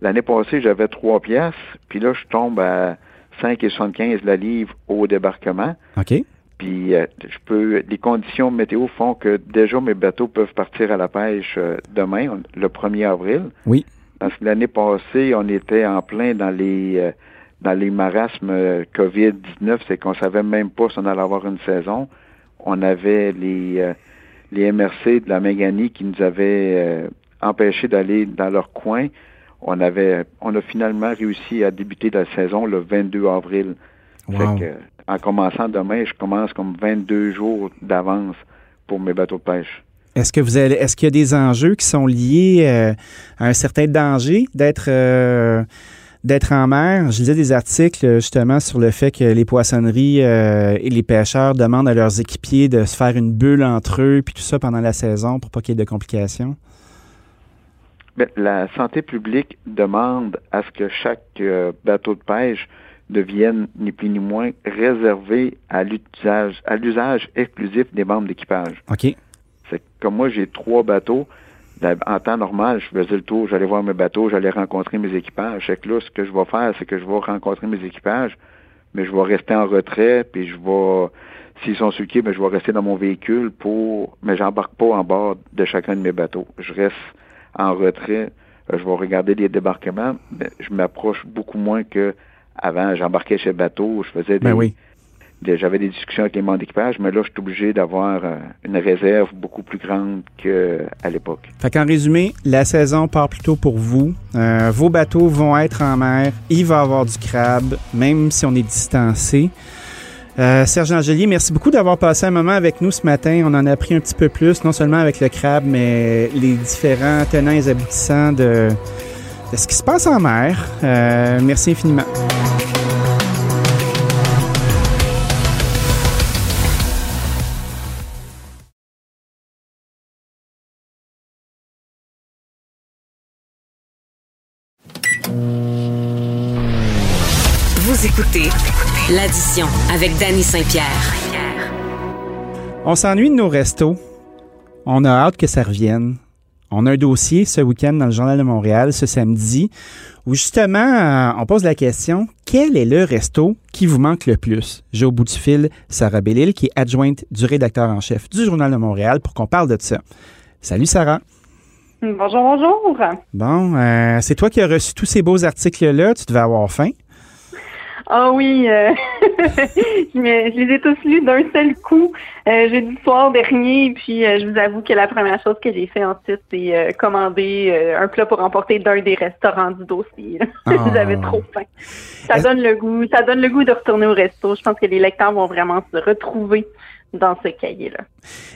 G: l'année passée, j'avais trois pièces, puis là, je tombe à 5,75 la livre au débarquement.
D: OK.
G: Puis euh, je peux les conditions météo font que déjà mes bateaux peuvent partir à la pêche euh, demain, le 1er avril.
D: Oui.
G: Parce que l'année passée, on était en plein dans les dans les marasmes euh, COVID-19, c'est qu'on savait même pas si on allait avoir une saison. On avait les, euh, les MRC de la Méganie qui nous avaient euh, empêchés d'aller dans leur coin. On avait, on a finalement réussi à débuter la saison le 22 avril. En commençant demain, je commence comme 22 jours d'avance pour mes bateaux de pêche.
D: Est-ce que vous allez, est-ce qu'il y a des enjeux qui sont liés à un certain danger d'être d'être en mer? Je lisais des articles justement sur le fait que les poissonneries euh, et les pêcheurs demandent à leurs équipiers de se faire une bulle entre eux, puis tout ça pendant la saison pour pas qu'il y ait de complications.
G: Bien, la santé publique demande à ce que chaque euh, bateau de pêche devienne ni plus ni moins réservé à l'usage à l'usage exclusif des membres d'équipage.
D: OK.
G: C'est comme moi j'ai trois bateaux, en temps normal, je faisais le tour, j'allais voir mes bateaux, j'allais rencontrer mes équipages. Fait que là, ce que je vais faire, c'est que je vais rencontrer mes équipages, mais je vais rester en retrait, puis je vais, s'ils sont sur mais ben, je vais rester dans mon véhicule pour, mais j'embarque pas en bord de chacun de mes bateaux. Je reste en retrait, je vais regarder les débarquements, mais je m'approche beaucoup moins que avant. J'embarquais chez le bateau, je faisais
D: ben
G: des, j'avais des discussions avec les membres d'équipage, mais là, je suis obligé d'avoir euh, une réserve beaucoup plus grande qu'à l'époque.
D: Fait qu'en résumé, la saison part plutôt pour vous. Euh, vos bateaux vont être en mer. Il va y avoir du crabe, même si on est distancé. Euh, Serge Angelier, merci beaucoup d'avoir passé un moment avec nous ce matin. On en a appris un petit peu plus, non seulement avec le crabe, mais les différents tenants et aboutissants de, de ce qui se passe en mer. merci infiniment.
A: écoutez l'addition avec Danny Saint-Pierre.
D: On s'ennuie de nos restos. On a hâte que ça revienne. On a un dossier ce week-end dans le Journal de Montréal, ce samedi, où justement, euh, on pose la question quel est le resto qui vous manque le plus? J'ai au bout du fil Sarah Bellil, qui est adjointe du rédacteur en chef du Journal de Montréal, pour qu'on parle de ça. Salut Sarah.
H: Bonjour, bonjour.
D: Bon, euh, c'est toi qui as reçu tous ces beaux articles-là. Tu devais avoir faim.
H: Ah oui, euh, (laughs) je, les ai tous lus d'un seul coup euh, jeudi soir dernier. Puis euh, je vous avoue que la première chose que j'ai fait ensuite, c'est commander un plat pour emporter d'un des restaurants du dossier. (laughs) J'avais ah. trop faim. Ça donne le goût, ça donne le goût de retourner au resto. Je pense que les lecteurs vont vraiment se retrouver dans ce cahier-là.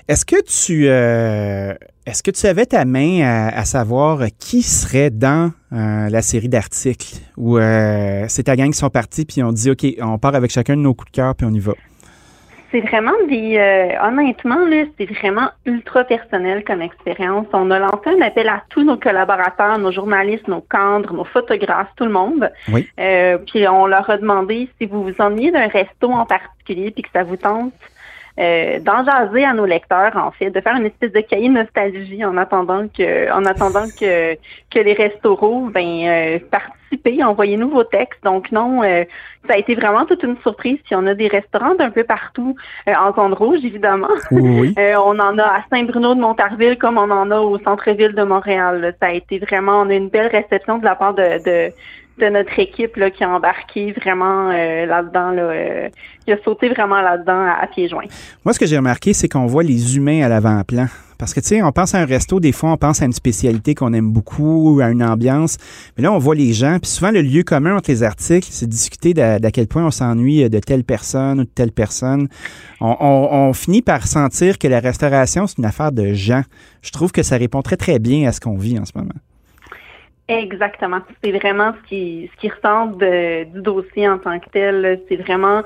D: Est-ce que tu euh, est-ce que tu avais ta main à, savoir qui serait dans euh, la série d'articles où euh, c'est ta gang qui sont partis puis on dit OK, on part avec chacun de nos coups de cœur puis on y va?
H: C'est vraiment des honnêtement là, c'est vraiment ultra personnel comme expérience. On a lancé un appel à tous nos collaborateurs, nos journalistes, nos cadres, nos photographes, tout le monde.
D: Oui.
H: puis on leur a demandé si vous vous ennuyez d'un resto en particulier puis que ça vous tente euh, d'en jaser à nos lecteurs, en fait, de faire une espèce de cahier nostalgie en attendant que, en attendant que, que les restaurants, ben, euh, participer, envoyez-nous vos textes. Donc non, euh, ça a été vraiment toute une surprise. Puis on a des restaurants d'un peu partout, euh, en zone rouge, évidemment.
D: Oui. (laughs)
H: on en a à Saint-Bruno de Montarville comme on en a au centre-ville de Montréal. Ça a été vraiment, on a une belle réception de la part de, de de notre équipe là, qui a embarqué vraiment euh, là-dedans, là, euh, qui a sauté vraiment là-dedans à, pieds joints.
D: Moi, ce que j'ai remarqué, c'est qu'on voit les humains à l'avant-plan. Parce que, tu sais, on pense à un resto, des fois, on pense à une spécialité qu'on aime beaucoup, à une ambiance. Mais là, on voit les gens. Puis souvent, le lieu commun entre les articles, c'est discuter d'à quel point on s'ennuie de telle personne ou de telle personne. On, on, finit par sentir que la restauration, c'est une affaire de gens. Je trouve que ça répond très, très bien à ce qu'on vit en ce moment.
H: Exactement. C'est vraiment ce qui, ce qui ressort du dossier en tant que tel. C'est vraiment,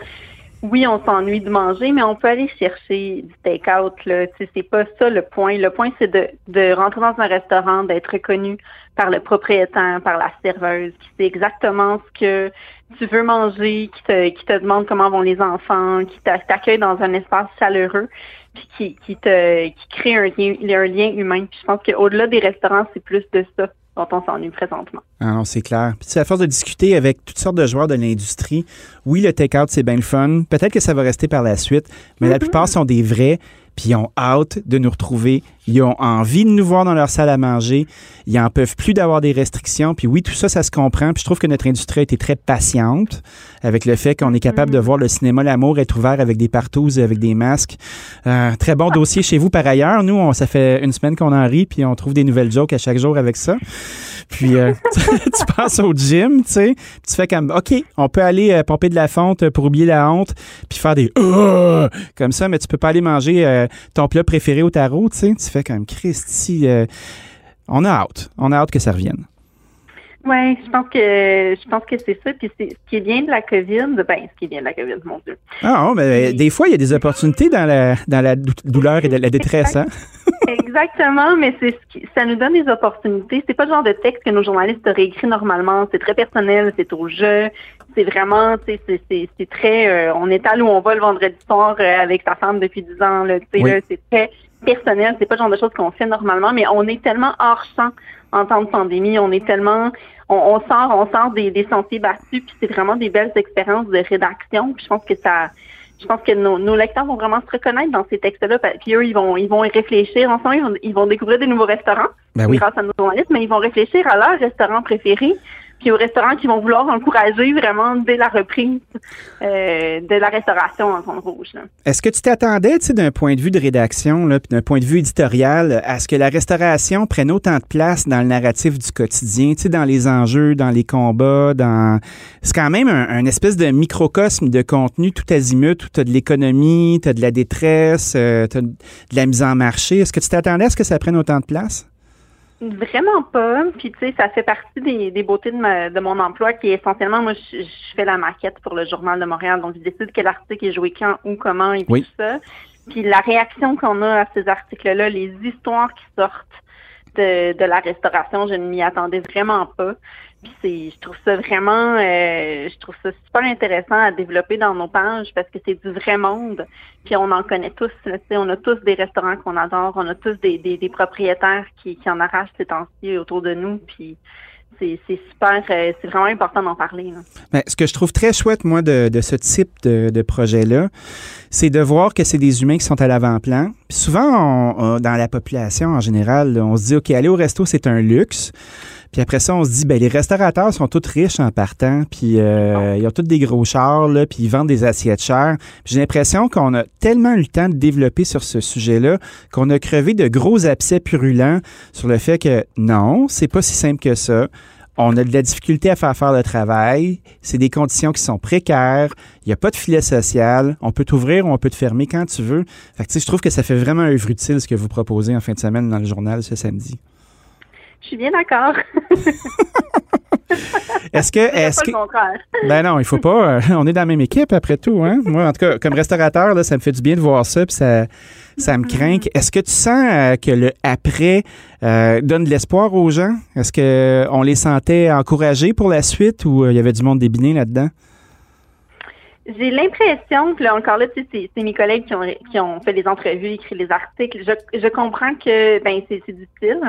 H: oui, on s'ennuie de manger, mais on peut aller chercher du take-out. C'est pas ça le point. Le point, c'est de, de rentrer dans un restaurant, d'être reconnu par le propriétaire, par la serveuse, qui sait exactement ce que tu veux manger, qui te, qui te demande comment vont les enfants, qui t'accueille dans un espace chaleureux, puis qui, qui te qui crée un lien, un lien humain. Je pense qu'au-delà des restaurants, c'est plus de ça dont on s'ennuie présentement.
D: Ah non, c'est clair. Puis à force de discuter avec toutes sortes de joueurs de l'industrie, oui, le take-out, c'est bien le fun. Peut-être que ça va rester par la suite, mais la mm-hmm. plupart sont des vrais puis ils ont hâte de nous retrouver. Ils ont envie de nous voir dans leur salle à manger. Ils en peuvent plus d'avoir des restrictions. Puis oui, tout ça, ça se comprend. Puis je trouve que notre industrie a été très patiente avec le fait qu'on est capable de mm. voir le cinéma L'amour être ouvert avec des partouzes et avec des masques. Euh, très bon dossier chez vous par ailleurs. Nous, on, ça fait une semaine qu'on en rit, puis on trouve des nouvelles jokes à chaque jour avec ça. Puis euh, (laughs) tu passes au gym, tu sais, tu fais comme, OK, on peut aller euh, pomper de la fonte pour oublier la honte, puis faire des comme ça, mais tu peux pas aller manger ton plat préféré au tarot, tu sais. Tu fais comme, Christy, on a hâte. On a hâte que ça revienne.
H: Oui, je pense que je pense que c'est ça. Puis ce qui est bien de la COVID, ben, ce qui est bien de la COVID, mon Dieu.
D: Ah, mais des fois, il y a des opportunités dans la, dans la douleur et la détresse, hein? (laughs)
H: Exactement, mais c'est ce qui, ça nous donne des opportunités. C'est pas le genre de texte que nos journalistes auraient écrit normalement. C'est très personnel, c'est au jeu. C'est vraiment, c'est, c'est, très, euh, on est à où on va le vendredi soir euh, avec sa femme depuis 10 ans. Là, c'est très personnel. C'est pas le genre de choses qu'on fait normalement, mais on est tellement hors champ en temps de pandémie. On est tellement, on, sort, on sort des, des sentiers battus, puis c'est vraiment des belles expériences de rédaction. Puis je pense que ça, je pense que nos, lecteurs vont vraiment se reconnaître dans ces textes-là. Puis eux, ils vont, ils vont y réfléchir ensemble. Ils vont, découvrir des nouveaux restaurants
D: ben
H: grâce à nos journalistes, mais ils vont réfléchir à leur restaurant préféré puis aux restaurants qui vont vouloir encourager vraiment dès la reprise euh, de la restauration en zone rouge.
D: Est-ce que tu t'attendais, d'un point de vue de rédaction, puis d'un point de vue éditorial, à ce que la restauration prenne autant de place dans le narratif du quotidien, dans les enjeux, dans les combats, dans... C'est quand même un, espèce de microcosme de contenu tout azimut, où tu as de l'économie, tu as de la détresse, euh, tu as de la mise en marché. Est-ce que tu t'attendais à ce que ça prenne autant de place?
H: Vraiment pas. Puis tu sais, ça fait partie des, des beautés de, de mon emploi qui est essentiellement, moi, je, fais la maquette pour le Journal de Montréal. Donc, je décide quel article est joué quand, où, comment et tout ça. Puis la réaction qu'on a à ces articles-là, les histoires qui sortent, de, de la restauration. Je ne m'y attendais vraiment pas. Puis je trouve ça vraiment, euh, je trouve ça super intéressant à développer dans nos pages parce que c'est du vrai monde. Puis on en connaît tous. On a tous des restaurants qu'on adore. On a tous des, propriétaires qui, en arrachent ces temps-ci autour de nous. Puis c'est super, euh, c'est vraiment important d'en parler.
D: Ce que je trouve très chouette, moi, de, ce type de, projet-là, c'est de voir que c'est des humains qui sont à l'avant-plan. Souvent, dans la population en général, on se dit, OK, aller au resto, c'est un luxe. Puis après ça, on se dit, ben les restaurateurs sont tous riches en partant, puis euh, ils ont tous des gros chars, là, puis ils vendent des assiettes chères. J'ai l'impression qu'on a tellement eu le temps de développer sur ce sujet-là qu'on a crevé de gros abcès purulents sur le fait que non, c'est pas si simple que ça. On a de la difficulté à faire faire le travail. C'est des conditions qui sont précaires. Il n'y a pas de filet social. On peut t'ouvrir ou on peut te fermer quand tu veux. Fait que, je trouve que ça fait vraiment œuvre utile ce que vous proposez en fin de semaine dans le journal ce samedi.
H: Je suis bien d'accord. (laughs)
D: Est-ce que. (laughs) Est-ce que... Ben non, il faut pas. Euh, on est dans la même équipe après tout. Hein? (laughs) Moi, en tout cas, comme restaurateur, là, ça me fait du bien de voir ça, puis ça, ça me craint. Est-ce que tu sens euh, que le après euh, donne de l'espoir aux gens? Est-ce qu'on les sentait encouragés pour la suite ou il y avait du monde débiné là-dedans?
H: J'ai l'impression que là encore là, tu sais, c'est mes collègues qui ont qui ont fait les entrevues, écrit les articles. Je, je comprends que ben c'est difficile.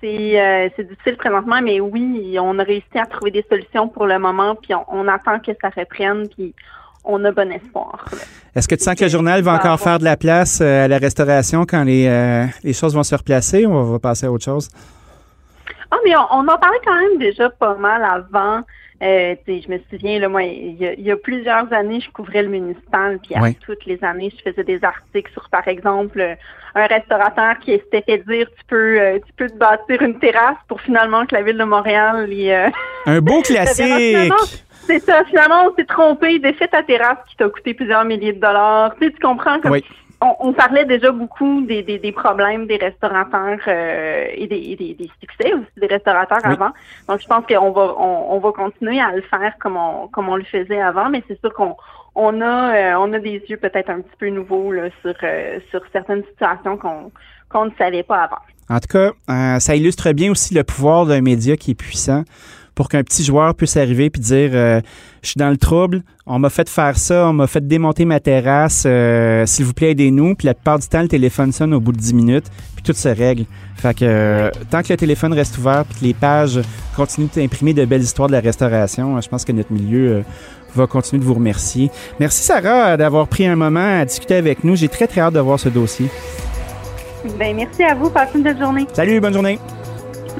H: C'est euh, c'est difficile présentement, mais oui, on a réussi à trouver des solutions pour le moment, puis on, attend que ça reprenne, puis on a bon espoir.
D: Est-ce que tu sens que le journal va encore faire de la place euh, à la restauration quand les, euh, les choses vont se replacer ou on va passer à autre chose?
H: Ah, mais on, on en parlait quand même déjà pas mal avant. Euh, je me souviens, là, moi, il y, a, plusieurs années, je couvrais le municipal, puis à toutes les années, je faisais des articles sur, par exemple, un restaurateur qui s'était fait dire tu peux euh, tu peux te bâtir une terrasse pour finalement que la ville de Montréal
D: euh, un beau (laughs) classique.
H: c'est ça finalement on s'est trompé défait ta terrasse qui t'a coûté plusieurs milliers de dollars. Tu sais tu comprends comme on, parlait déjà beaucoup des, des, problèmes des restaurateurs euh, et, des, des, succès aussi des restaurateurs avant. Donc, je pense qu'on va on, va continuer à le faire comme on, comme on le faisait avant, mais c'est sûr qu'on on a euh, on a des yeux peut-être un petit peu nouveaux là, sur euh, sur certaines situations qu'on qu'on ne savait pas avant.
D: En tout cas, ça illustre bien aussi le pouvoir d'un média qui est puissant pour qu'un petit joueur puisse arriver puis dire euh, je suis dans le trouble, on m'a fait faire ça, on m'a fait démonter ma terrasse, euh, s'il vous plaît aidez-nous. Puis la plupart du temps le téléphone sonne au bout de 10 minutes, puis tout se règle. Fait que euh, tant que le téléphone reste ouvert puis que les pages continuent d'imprimer de belles histoires de la restauration, je pense que notre milieu va continuer de vous remercier. Merci Sarah d'avoir pris un moment à discuter avec nous. J'ai très très hâte de voir ce dossier.
H: Ben, merci à vous. Passez une bonne journée.
D: Salut, bonne journée.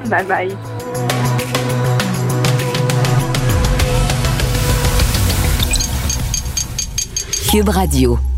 H: Bye bye.
A: Cube Radio.